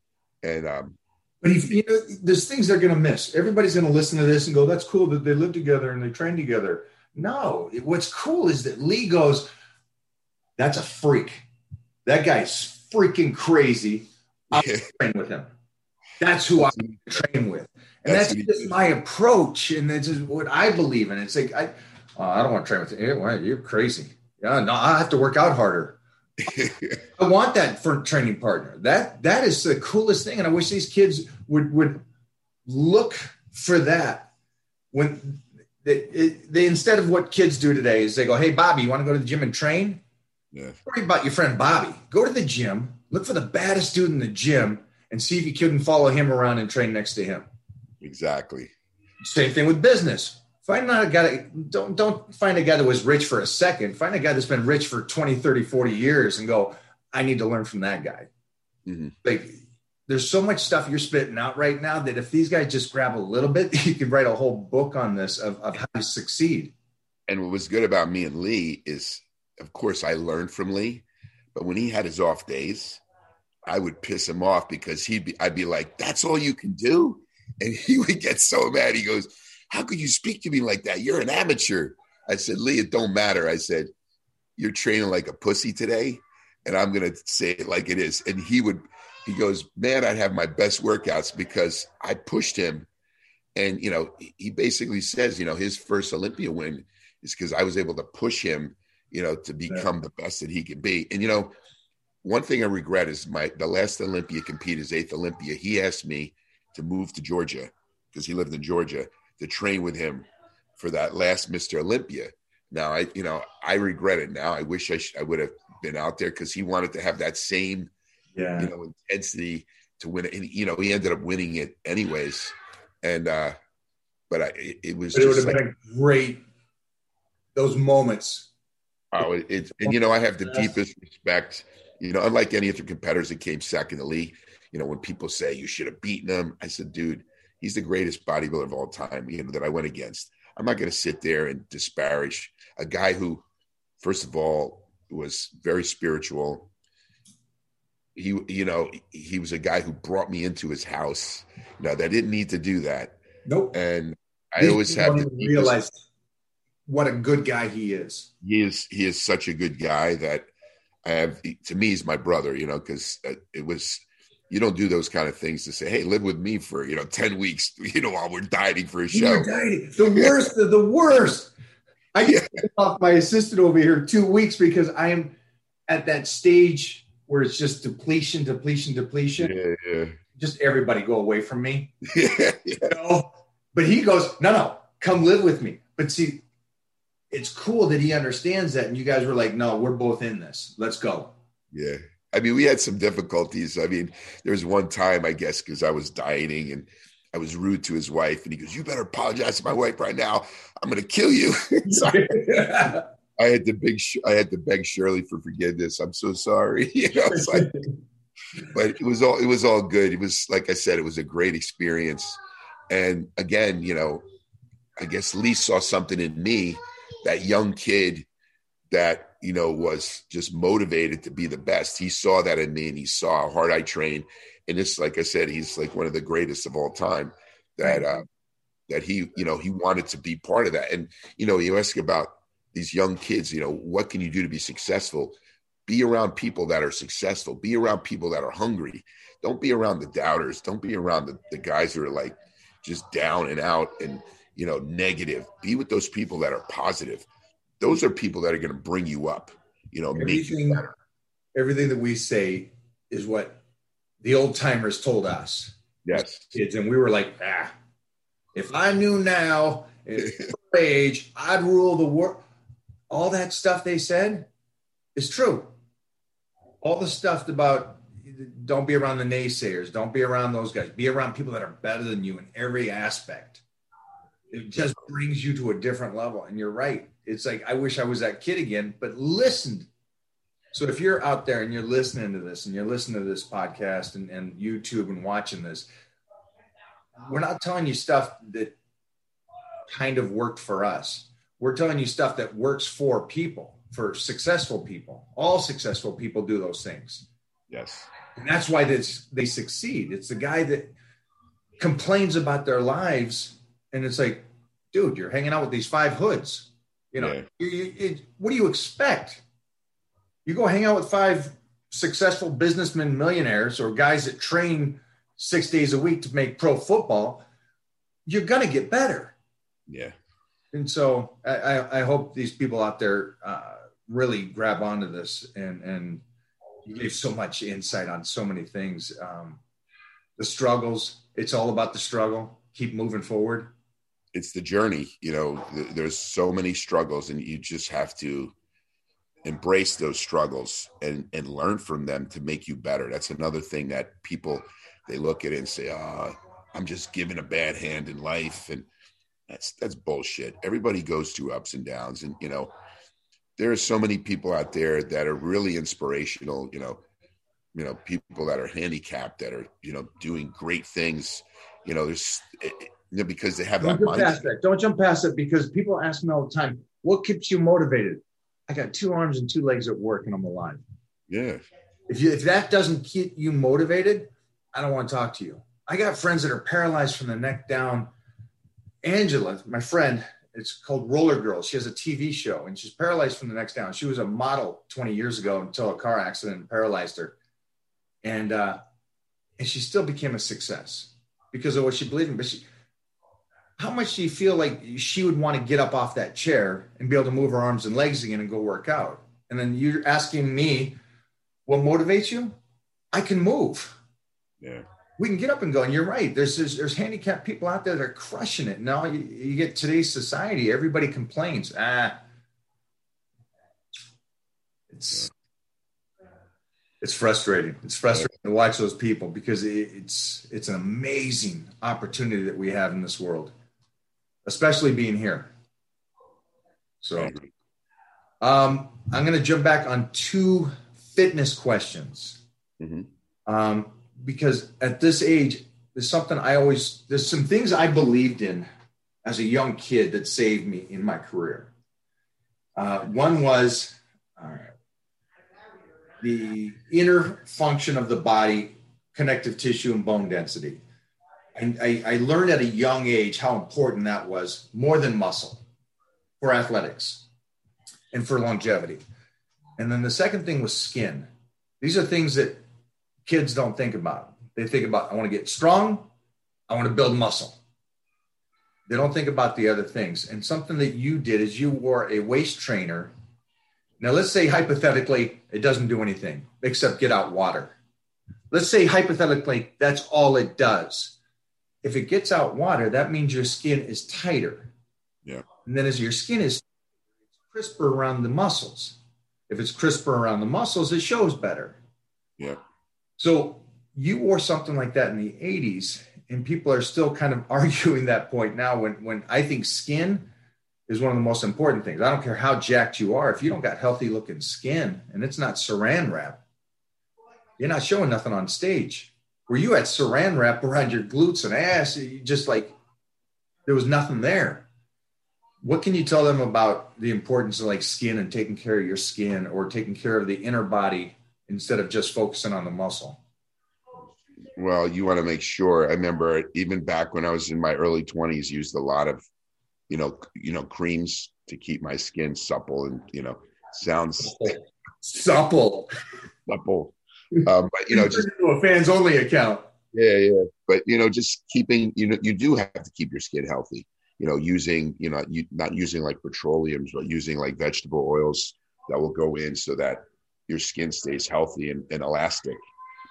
And um, but if you know, there's things they're going to miss. Everybody's going to listen to this and go, "That's cool that they live together and they train together." No, what's cool is that Lee goes, "That's a freak. That guy's freaking crazy. i am train with him. That's who I train with." And that's, that's just my approach, and that's just what I believe in. It's like I, oh, I don't want to train with you. You're crazy. Yeah, no, I have to work out harder. I want that for training partner. That that is the coolest thing, and I wish these kids would would look for that when they, they instead of what kids do today is they go, "Hey, Bobby, you want to go to the gym and train?" Yeah. Worry about your friend Bobby. Go to the gym, look for the baddest dude in the gym, and see if you couldn't follow him around and train next to him. Exactly. Same thing with business. Find not a guy that, don't don't find a guy that was rich for a second. Find a guy that's been rich for 20, 30, 40 years and go, I need to learn from that guy. Mm-hmm. Like there's so much stuff you're spitting out right now that if these guys just grab a little bit, you could write a whole book on this of, of how to succeed. And what was good about me and Lee is, of course, I learned from Lee, but when he had his off days, I would piss him off because he'd be, I'd be like, "That's all you can do," and he would get so mad. He goes, how could you speak to me like that? You're an amateur. I said, Lee, it don't matter. I said, You're training like a pussy today. And I'm going to say it like it is. And he would, he goes, Man, I'd have my best workouts because I pushed him. And, you know, he basically says, you know, his first Olympia win is because I was able to push him, you know, to become the best that he could be. And, you know, one thing I regret is my the last Olympia compete, his eighth Olympia, he asked me to move to Georgia because he lived in Georgia to train with him for that last Mr. Olympia. Now I, you know, I regret it now. I wish I, sh- I would have been out there because he wanted to have that same, yeah. you know, intensity to win it. And, you know, he ended up winning it anyways. And, uh, but I, it, it was, but it would have like, been a great, those moments. Oh, it, it, and you know, I have the deepest respect, you know, unlike any other competitors that came second in the league, you know, when people say you should have beaten him, I said, dude, he's the greatest bodybuilder of all time, you know, that I went against. I'm not going to sit there and disparage a guy who, first of all, was very spiritual. He, you know, he was a guy who brought me into his house. Now that didn't need to do that. Nope. And I These always have to realize what a good guy he is. He is. He is such a good guy that I have. To me, he's my brother. You know, because uh, it was you don't do those kind of things to say, "Hey, live with me for you know ten weeks," you know, while we're dieting for a show. Dieting. The worst, the, the worst. I get off my assistant over here two weeks because I am at that stage where it's just depletion, depletion, depletion. Yeah, yeah. Just everybody go away from me. yeah, yeah. You know? But he goes, no, no, come live with me. But see, it's cool that he understands that, and you guys were like, no, we're both in this. Let's go. Yeah. I mean, we had some difficulties. I mean, there was one time, I guess, because I was dieting and I was rude to his wife, and he goes, "You better apologize to my wife right now. I'm going to kill you." so I, I had to beg, I had to beg Shirley for forgiveness. I'm so sorry. You know, like, but it was all it was all good. It was like I said, it was a great experience. And again, you know, I guess Lee saw something in me, that young kid that you know was just motivated to be the best. He saw that in me, and he saw how hard I train. And it's like I said, he's like one of the greatest of all time. That uh, that he you know he wanted to be part of that. And you know, you ask about these young kids. You know, what can you do to be successful? Be around people that are successful. Be around people that are hungry. Don't be around the doubters. Don't be around the, the guys who are like just down and out and you know negative. Be with those people that are positive those are people that are going to bring you up, you know, everything, you everything that we say is what the old timers told us. Yes. Kids. And we were like, ah, if I knew now age, I'd rule the world. all that stuff they said is true. All the stuff about don't be around the naysayers, don't be around those guys, be around people that are better than you in every aspect. It just brings you to a different level. And you're right. It's like, I wish I was that kid again, but listened. So if you're out there and you're listening to this and you're listening to this podcast and, and YouTube and watching this, we're not telling you stuff that kind of worked for us. We're telling you stuff that works for people, for successful people. All successful people do those things. Yes. And that's why this, they succeed. It's the guy that complains about their lives and it's like, dude, you're hanging out with these five hoods. You know, yeah. you, you, what do you expect? You go hang out with five successful businessmen, millionaires, or guys that train six days a week to make pro football. You're gonna get better. Yeah. And so I, I hope these people out there uh, really grab onto this and and you gave so much insight on so many things. Um, the struggles, it's all about the struggle. Keep moving forward it's the journey you know th- there's so many struggles and you just have to embrace those struggles and and learn from them to make you better. That's another thing that people they look at it and say ah oh, i'm just given a bad hand in life. And that's that's bullshit. Everybody goes through ups and downs and you know there are so many people out there that are really inspirational you know you know people that are handicapped that are you know doing great things. You know there's it, you know, because they have Don't that jump past that. Don't jump past it because people ask me all the time, what keeps you motivated? I got two arms and two legs at work and I'm alive. Yeah. If you if that doesn't keep you motivated, I don't want to talk to you. I got friends that are paralyzed from the neck down. Angela, my friend, it's called Roller Girl. She has a TV show and she's paralyzed from the neck down. She was a model 20 years ago until a car accident paralyzed her. And uh, and she still became a success because of what she believed in. But she how much do you feel like she would want to get up off that chair and be able to move her arms and legs again and go work out? And then you're asking me, what motivates you? I can move. Yeah. We can get up and go. And you're right. There's there's, there's handicapped people out there that are crushing it. Now you, you get today's society, everybody complains. Ah, it's yeah. it's frustrating. It's frustrating yeah. to watch those people because it, it's it's an amazing opportunity that we have in this world especially being here. So um, I'm going to jump back on two fitness questions. Mm-hmm. Um, because at this age, there's something I always, there's some things I believed in as a young kid that saved me in my career. Uh, one was uh, the inner function of the body, connective tissue, and bone density. I, I learned at a young age how important that was more than muscle for athletics and for longevity. And then the second thing was skin. These are things that kids don't think about. They think about, I want to get strong, I want to build muscle. They don't think about the other things. And something that you did is you wore a waist trainer. Now, let's say hypothetically, it doesn't do anything except get out water. Let's say hypothetically, that's all it does if it gets out water, that means your skin is tighter. Yeah. And then as your skin is crisper around the muscles. If it's crisper around the muscles, it shows better. Yeah. So you wore something like that in the 80s, and people are still kind of arguing that point now when when I think skin is one of the most important things. I don't care how jacked you are, if you don't got healthy looking skin and it's not saran wrap, you're not showing nothing on stage where you had saran wrap around your glutes and ass, you just like there was nothing there. What can you tell them about the importance of like skin and taking care of your skin or taking care of the inner body instead of just focusing on the muscle? Well, you want to make sure. I remember even back when I was in my early 20s, used a lot of, you know, you know, creams to keep my skin supple and, you know, sounds supple. Supple. Um, but you know, just a fans only account. Yeah, yeah. But you know, just keeping you know, you do have to keep your skin healthy. You know, using you know, you, not using like petroleums, but using like vegetable oils that will go in so that your skin stays healthy and, and elastic.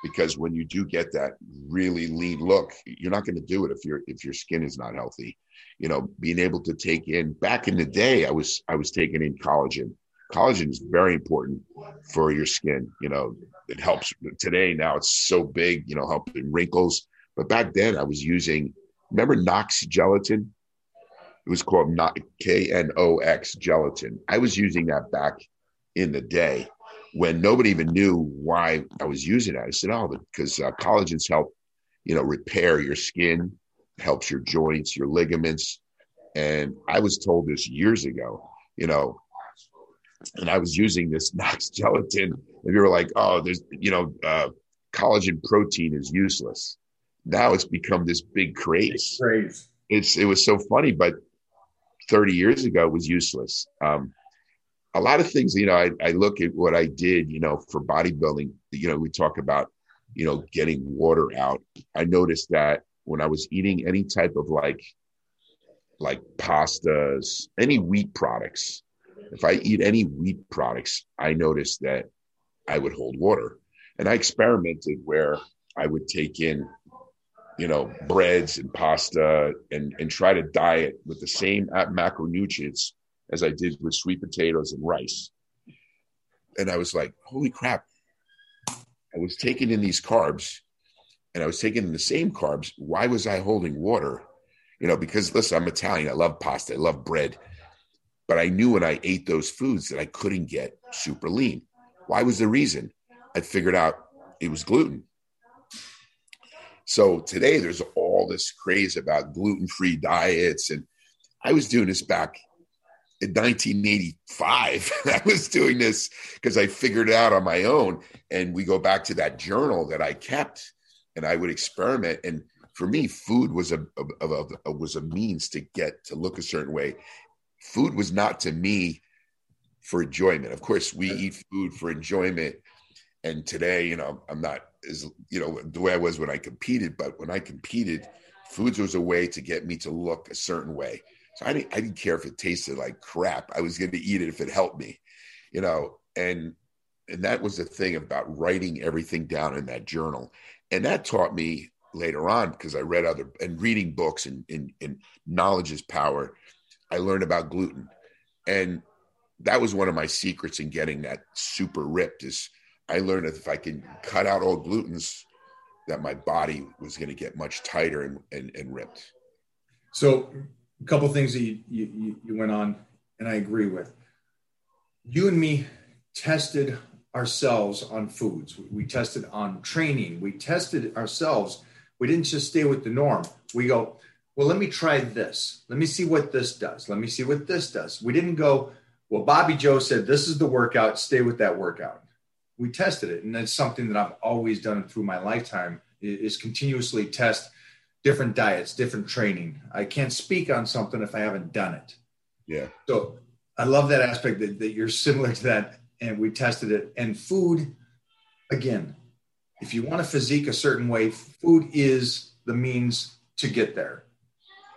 because when you do get that really lean look, you're not going to do it if your if your skin is not healthy. You know, being able to take in back in the day, I was I was taking in collagen. Collagen is very important for your skin. You know, it helps today. Now it's so big. You know, helping wrinkles. But back then, I was using. Remember Knox gelatin? It was called K N O X gelatin. I was using that back in the day when nobody even knew why I was using it. I said, "Oh, because uh, collagens help, you know, repair your skin, helps your joints, your ligaments." And I was told this years ago, you know, and I was using this Knox gelatin, and you were like, "Oh, there's, you know, uh, collagen protein is useless." Now it's become this big craze. Craze. It's it was so funny, but 30 years ago was useless. Um, a lot of things, you know, I, I look at what I did, you know, for bodybuilding, you know, we talk about, you know, getting water out. I noticed that when I was eating any type of like, like pastas, any wheat products, if I eat any wheat products, I noticed that I would hold water. And I experimented where I would take in you know, breads and pasta and, and try to diet with the same macronutrients as I did with sweet potatoes and rice. And I was like, holy crap. I was taking in these carbs and I was taking in the same carbs. Why was I holding water? You know, because listen, I'm Italian. I love pasta. I love bread. But I knew when I ate those foods that I couldn't get super lean. Why was the reason? I figured out it was gluten. So today there's all this craze about gluten free diets. And I was doing this back in 1985. I was doing this because I figured it out on my own. And we go back to that journal that I kept and I would experiment. And for me, food was a, a, a, a was a means to get to look a certain way. Food was not to me for enjoyment. Of course, we eat food for enjoyment. And today, you know, I'm not as, you know the way I was when I competed. But when I competed, foods was a way to get me to look a certain way. So I didn't I didn't care if it tasted like crap. I was going to eat it if it helped me, you know. And and that was the thing about writing everything down in that journal, and that taught me later on because I read other and reading books and, and, and knowledge is power. I learned about gluten, and that was one of my secrets in getting that super ripped is I learned that if I can cut out all glutens, that my body was going to get much tighter and, and, and ripped. So, a couple things that you, you, you went on, and I agree with. You and me tested ourselves on foods. We tested on training. We tested ourselves. We didn't just stay with the norm. We go, well, let me try this. Let me see what this does. Let me see what this does. We didn't go, well, Bobby Joe said this is the workout. Stay with that workout we tested it, and that's something that I've always done through my lifetime is continuously test different diets, different training. I can't speak on something if I haven't done it. Yeah. So I love that aspect that, that you're similar to that, and we tested it. And food, again, if you want a physique a certain way, food is the means to get there.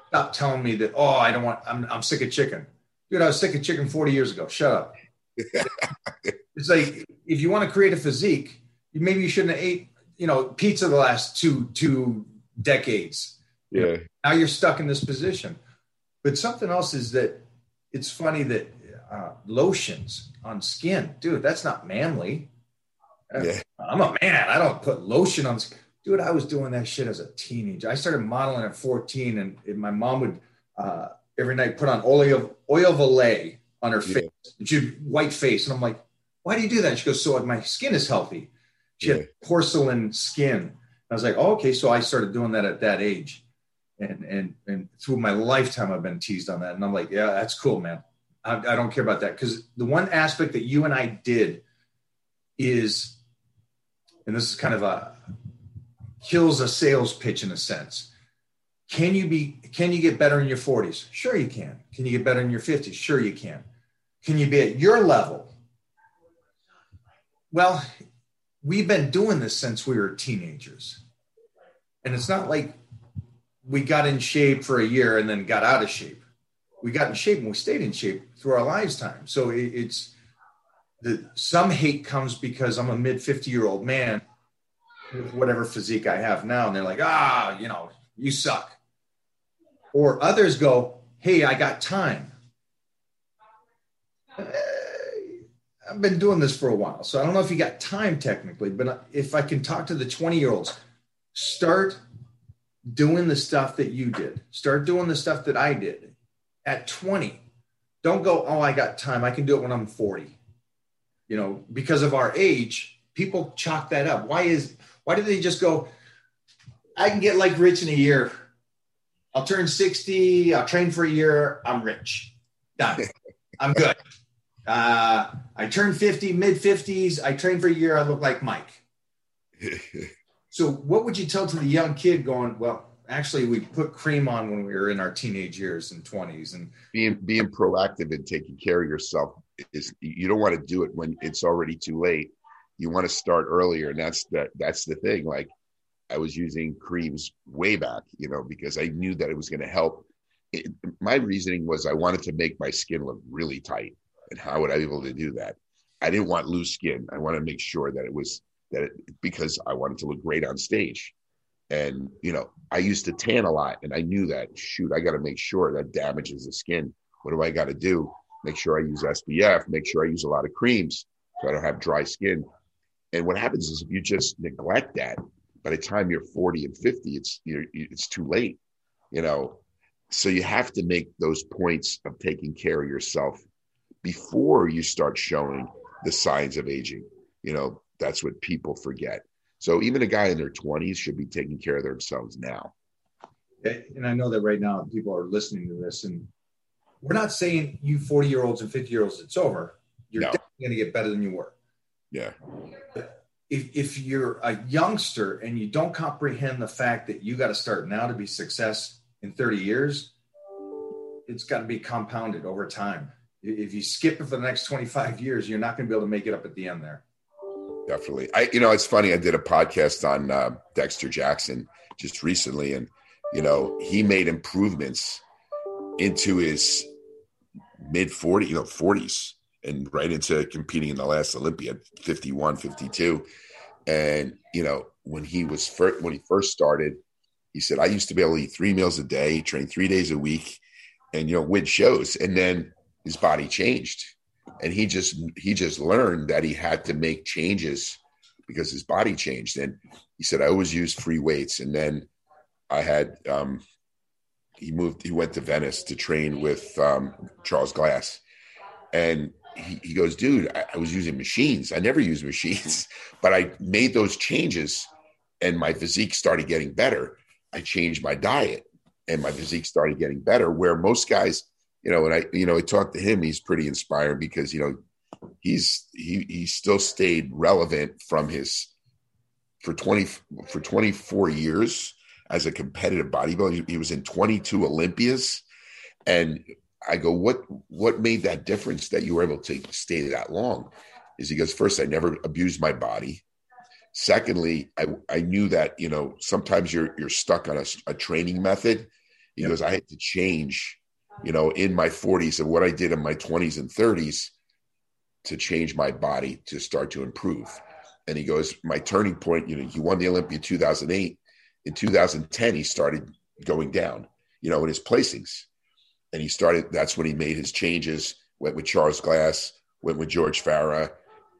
Stop telling me that, oh, I don't want, I'm, I'm sick of chicken. Dude, I was sick of chicken 40 years ago. Shut up. it's like if you want to create a physique, maybe you shouldn't have ate, you know, pizza the last two two decades. Yeah. Now you're stuck in this position. But something else is that it's funny that uh, lotions on skin, dude, that's not manly. Yeah. I'm a man. I don't put lotion on. Dude, I was doing that shit as a teenager. I started modeling at 14, and, and my mom would uh, every night put on oil oil of Olay on her face, she'd white face, and I'm like, why do you do that? she goes, so my skin is healthy. She yeah. had porcelain skin. I was like, oh, okay. So I started doing that at that age. And, and, and through my lifetime, I've been teased on that. And I'm like, yeah, that's cool, man. I, I don't care about that. Cause the one aspect that you and I did is, and this is kind of a kills a sales pitch in a sense. Can you be, can you get better in your 40s? Sure you can. Can you get better in your 50s? Sure you can. Can you be at your level? Well, we've been doing this since we were teenagers. And it's not like we got in shape for a year and then got out of shape. We got in shape and we stayed in shape through our lifetime. So it, it's the some hate comes because I'm a mid 50 year old man whatever physique I have now, and they're like, ah, you know, you suck. Or others go, hey, I got time. Eh, I've been doing this for a while, so I don't know if you got time technically, but if I can talk to the 20 year olds, start doing the stuff that you did, start doing the stuff that I did at 20. Don't go, oh, I got time. I can do it when I'm 40. You know, because of our age, people chalk that up. Why is why do they just go, I can get like rich in a year. I'll turn 60, I'll train for a year, I'm rich. Done. I'm good. Uh, I turn 50, mid 50s, I train for a year, I look like Mike. so, what would you tell to the young kid going, well, actually, we put cream on when we were in our teenage years and 20s and being being proactive and taking care of yourself is you don't want to do it when it's already too late you want to start earlier. And that's the that's the thing. Like i was using creams way back you know because i knew that it was going to help. It, my reasoning was i wanted to make my skin look really tight. And how would i be able to do that? I didn't want loose skin. I wanted to make sure that it was that it, because i wanted to look great on stage. And you know i used to tan a lot and i knew that shoot i got to make sure that damages the skin. What do i got to do? Make sure i use spf make sure i use a lot of creams so i don't have dry skin and what happens is if you just neglect that, by the time you're 40 and 50, it's you're, it's too late, you know. So you have to make those points of taking care of yourself before you start showing the signs of aging. You know, that's what people forget. So even a guy in their 20s should be taking care of themselves now. And I know that right now people are listening to this, and we're not saying you 40 year olds and 50 year olds it's over. You're no. definitely going to get better than you were. Yeah. If, if you're a youngster and you don't comprehend the fact that you got to start now to be success in 30 years, it's got to be compounded over time. If you skip it for the next 25 years, you're not going to be able to make it up at the end there. Definitely. I, you know, it's funny. I did a podcast on uh, Dexter Jackson just recently, and you know, he made improvements into his mid 40, you know, 40s and right into competing in the last Olympia, 51, 52. And, you know, when he was first, when he first started, he said, I used to be able to eat three meals a day, train three days a week and, you know, win shows. And then his body changed and he just, he just learned that he had to make changes because his body changed. And he said, I always used free weights. And then I had, um, he moved, he went to Venice to train with um, Charles Glass. And he, he goes, dude, I, I was using machines. I never use machines, but I made those changes and my physique started getting better. I changed my diet and my physique started getting better. Where most guys, you know, and I, you know, I talked to him, he's pretty inspiring because, you know, he's, he, he still stayed relevant from his, for 20, for 24 years as a competitive bodybuilder. He, he was in 22 Olympias and I go, what what made that difference that you were able to stay that long? Is he goes, first, I never abused my body. Secondly, I, I knew that, you know, sometimes you're you're stuck on a, a training method. He yep. goes, I had to change, you know, in my 40s and what I did in my 20s and 30s to change my body to start to improve. And he goes, my turning point, you know, he won the Olympia 2008. In 2010, he started going down, you know, in his placings and he started. That's when he made his changes. Went with Charles Glass. Went with George Farah,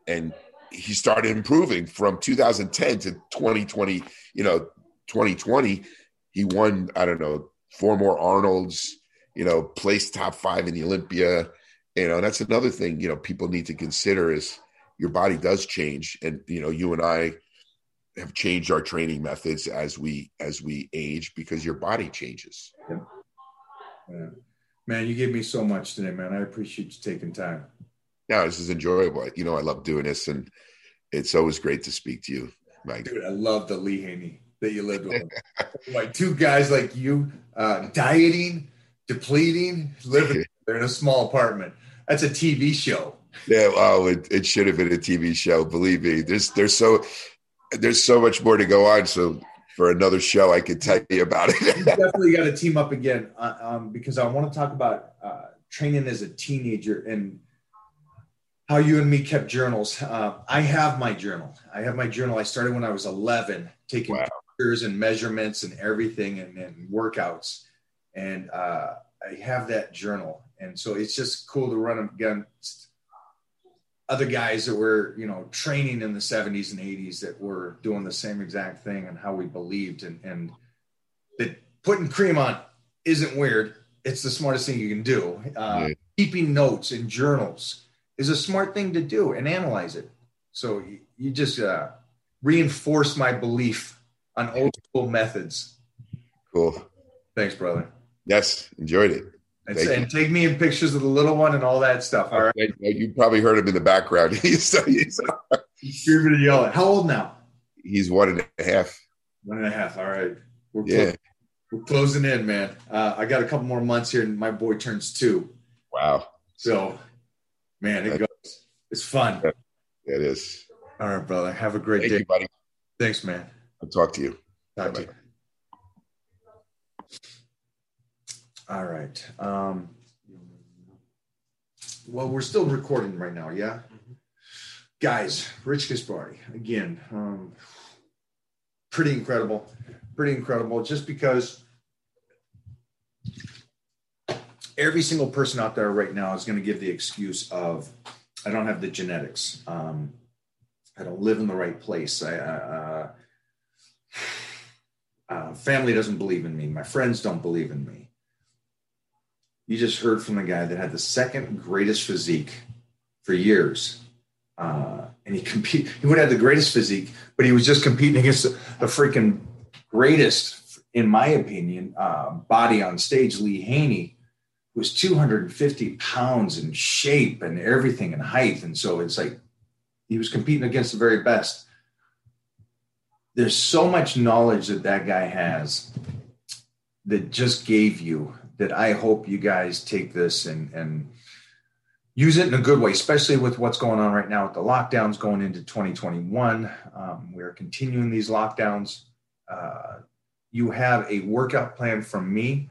and he started improving from 2010 to 2020. You know, 2020, he won. I don't know four more Arnold's. You know, placed top five in the Olympia. You know, that's another thing. You know, people need to consider is your body does change, and you know, you and I have changed our training methods as we as we age because your body changes. Yeah. Yeah. Man, you gave me so much today, man. I appreciate you taking time. Yeah, this is enjoyable. You know, I love doing this, and it's always great to speak to you, Mike. Dude, I love the Lee Haney that you lived with. like two guys like you, uh, dieting, depleting, living they're in a small apartment. That's a TV show. Yeah, oh, it, it should have been a TV show. Believe me, there's there's so there's so much more to go on. So for another show, I could tell you about it. definitely got to team up again uh, um, because I want to talk about uh, training as a teenager and how you and me kept journals. Uh, I have my journal. I have my journal. I started when I was 11, taking wow. pictures and measurements and everything and, and workouts. And uh, I have that journal. And so it's just cool to run against other guys that were, you know, training in the 70s and 80s that were doing the same exact thing and how we believed and, and that putting cream on isn't weird. It's the smartest thing you can do. Uh, yeah. Keeping notes in journals is a smart thing to do and analyze it. So you, you just uh, reinforce my belief on old school methods. Cool. Thanks, brother. Yes, enjoyed it. And, and take me in pictures of the little one and all that stuff. All right. You probably heard him in the background. he's, he's, screaming and yelling. How old now? He's one and a half. One and a half. All right. We're yeah. we're closing in, man. Uh, I got a couple more months here, and my boy turns two. Wow. So Man, it goes. It's fun. It is. All right, brother. Have a great Thank day, you, buddy. Thanks, man. I'll talk to you. Talk to you. All right. Um, well, we're still recording right now, yeah? Mm-hmm. Guys, Rich Gaspari, again, um, pretty incredible. Pretty incredible just because every single person out there right now is going to give the excuse of, I don't have the genetics. Um, I don't live in the right place. I, uh, uh, family doesn't believe in me. My friends don't believe in me. You just heard from the guy that had the second greatest physique for years. Uh, and he compete. He would have the greatest physique, but he was just competing against the, the freaking greatest, in my opinion, uh, body on stage, Lee Haney, was 250 pounds in shape and everything and height. And so it's like he was competing against the very best. There's so much knowledge that that guy has that just gave you that I hope you guys take this and, and use it in a good way, especially with what's going on right now with the lockdowns going into 2021. Um, we're continuing these lockdowns. Uh, you have a workout plan from me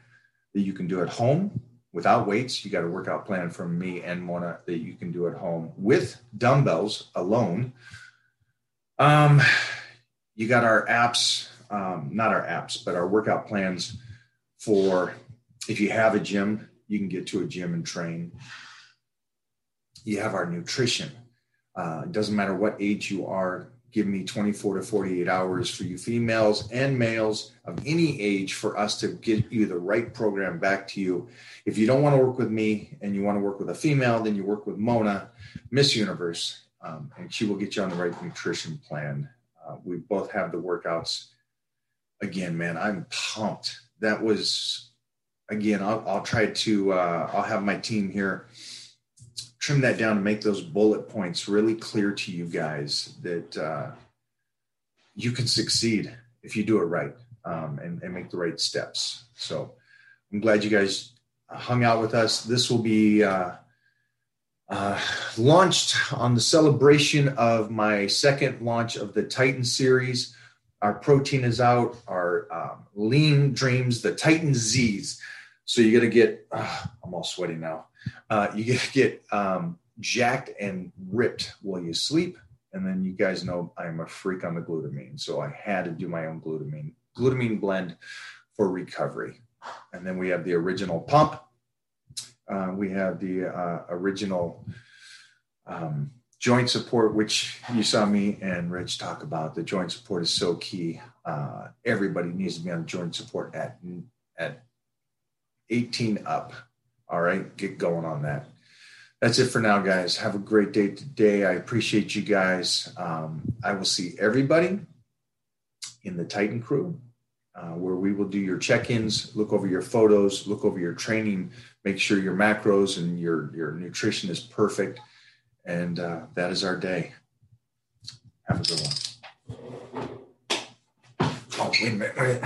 that you can do at home without weights. You got a workout plan from me and Mona that you can do at home with dumbbells alone. Um, you got our apps, um, not our apps, but our workout plans for if you have a gym, you can get to a gym and train. You have our nutrition. Uh, it doesn't matter what age you are, give me 24 to 48 hours for you females and males of any age for us to get you the right program back to you. If you don't want to work with me and you want to work with a female, then you work with Mona, Miss Universe, um, and she will get you on the right nutrition plan. Uh, we both have the workouts. Again, man, I'm pumped. That was, again, I'll, I'll try to, uh, I'll have my team here trim that down to make those bullet points really clear to you guys that uh, you can succeed if you do it right um, and, and, make the right steps. So I'm glad you guys hung out with us. This will be uh, uh, launched on the celebration of my second launch of the Titan series. Our protein is out, our um, lean dreams, the Titan Z's. So you got to get, uh, I'm all sweaty now uh, you get, to get um, jacked and ripped while you sleep. And then you guys know I'm a freak on the glutamine. So I had to do my own glutamine, glutamine blend for recovery. And then we have the original pump. Uh, we have the uh, original um, joint support, which you saw me and Rich talk about. The joint support is so key. Uh, everybody needs to be on joint support at at 18 up all right, get going on that. That's it for now, guys. Have a great day today. I appreciate you guys. Um, I will see everybody in the Titan crew, uh, where we will do your check-ins, look over your photos, look over your training, make sure your macros and your your nutrition is perfect, and uh, that is our day. Have a good one. Oh, wait a minute. Wait a minute.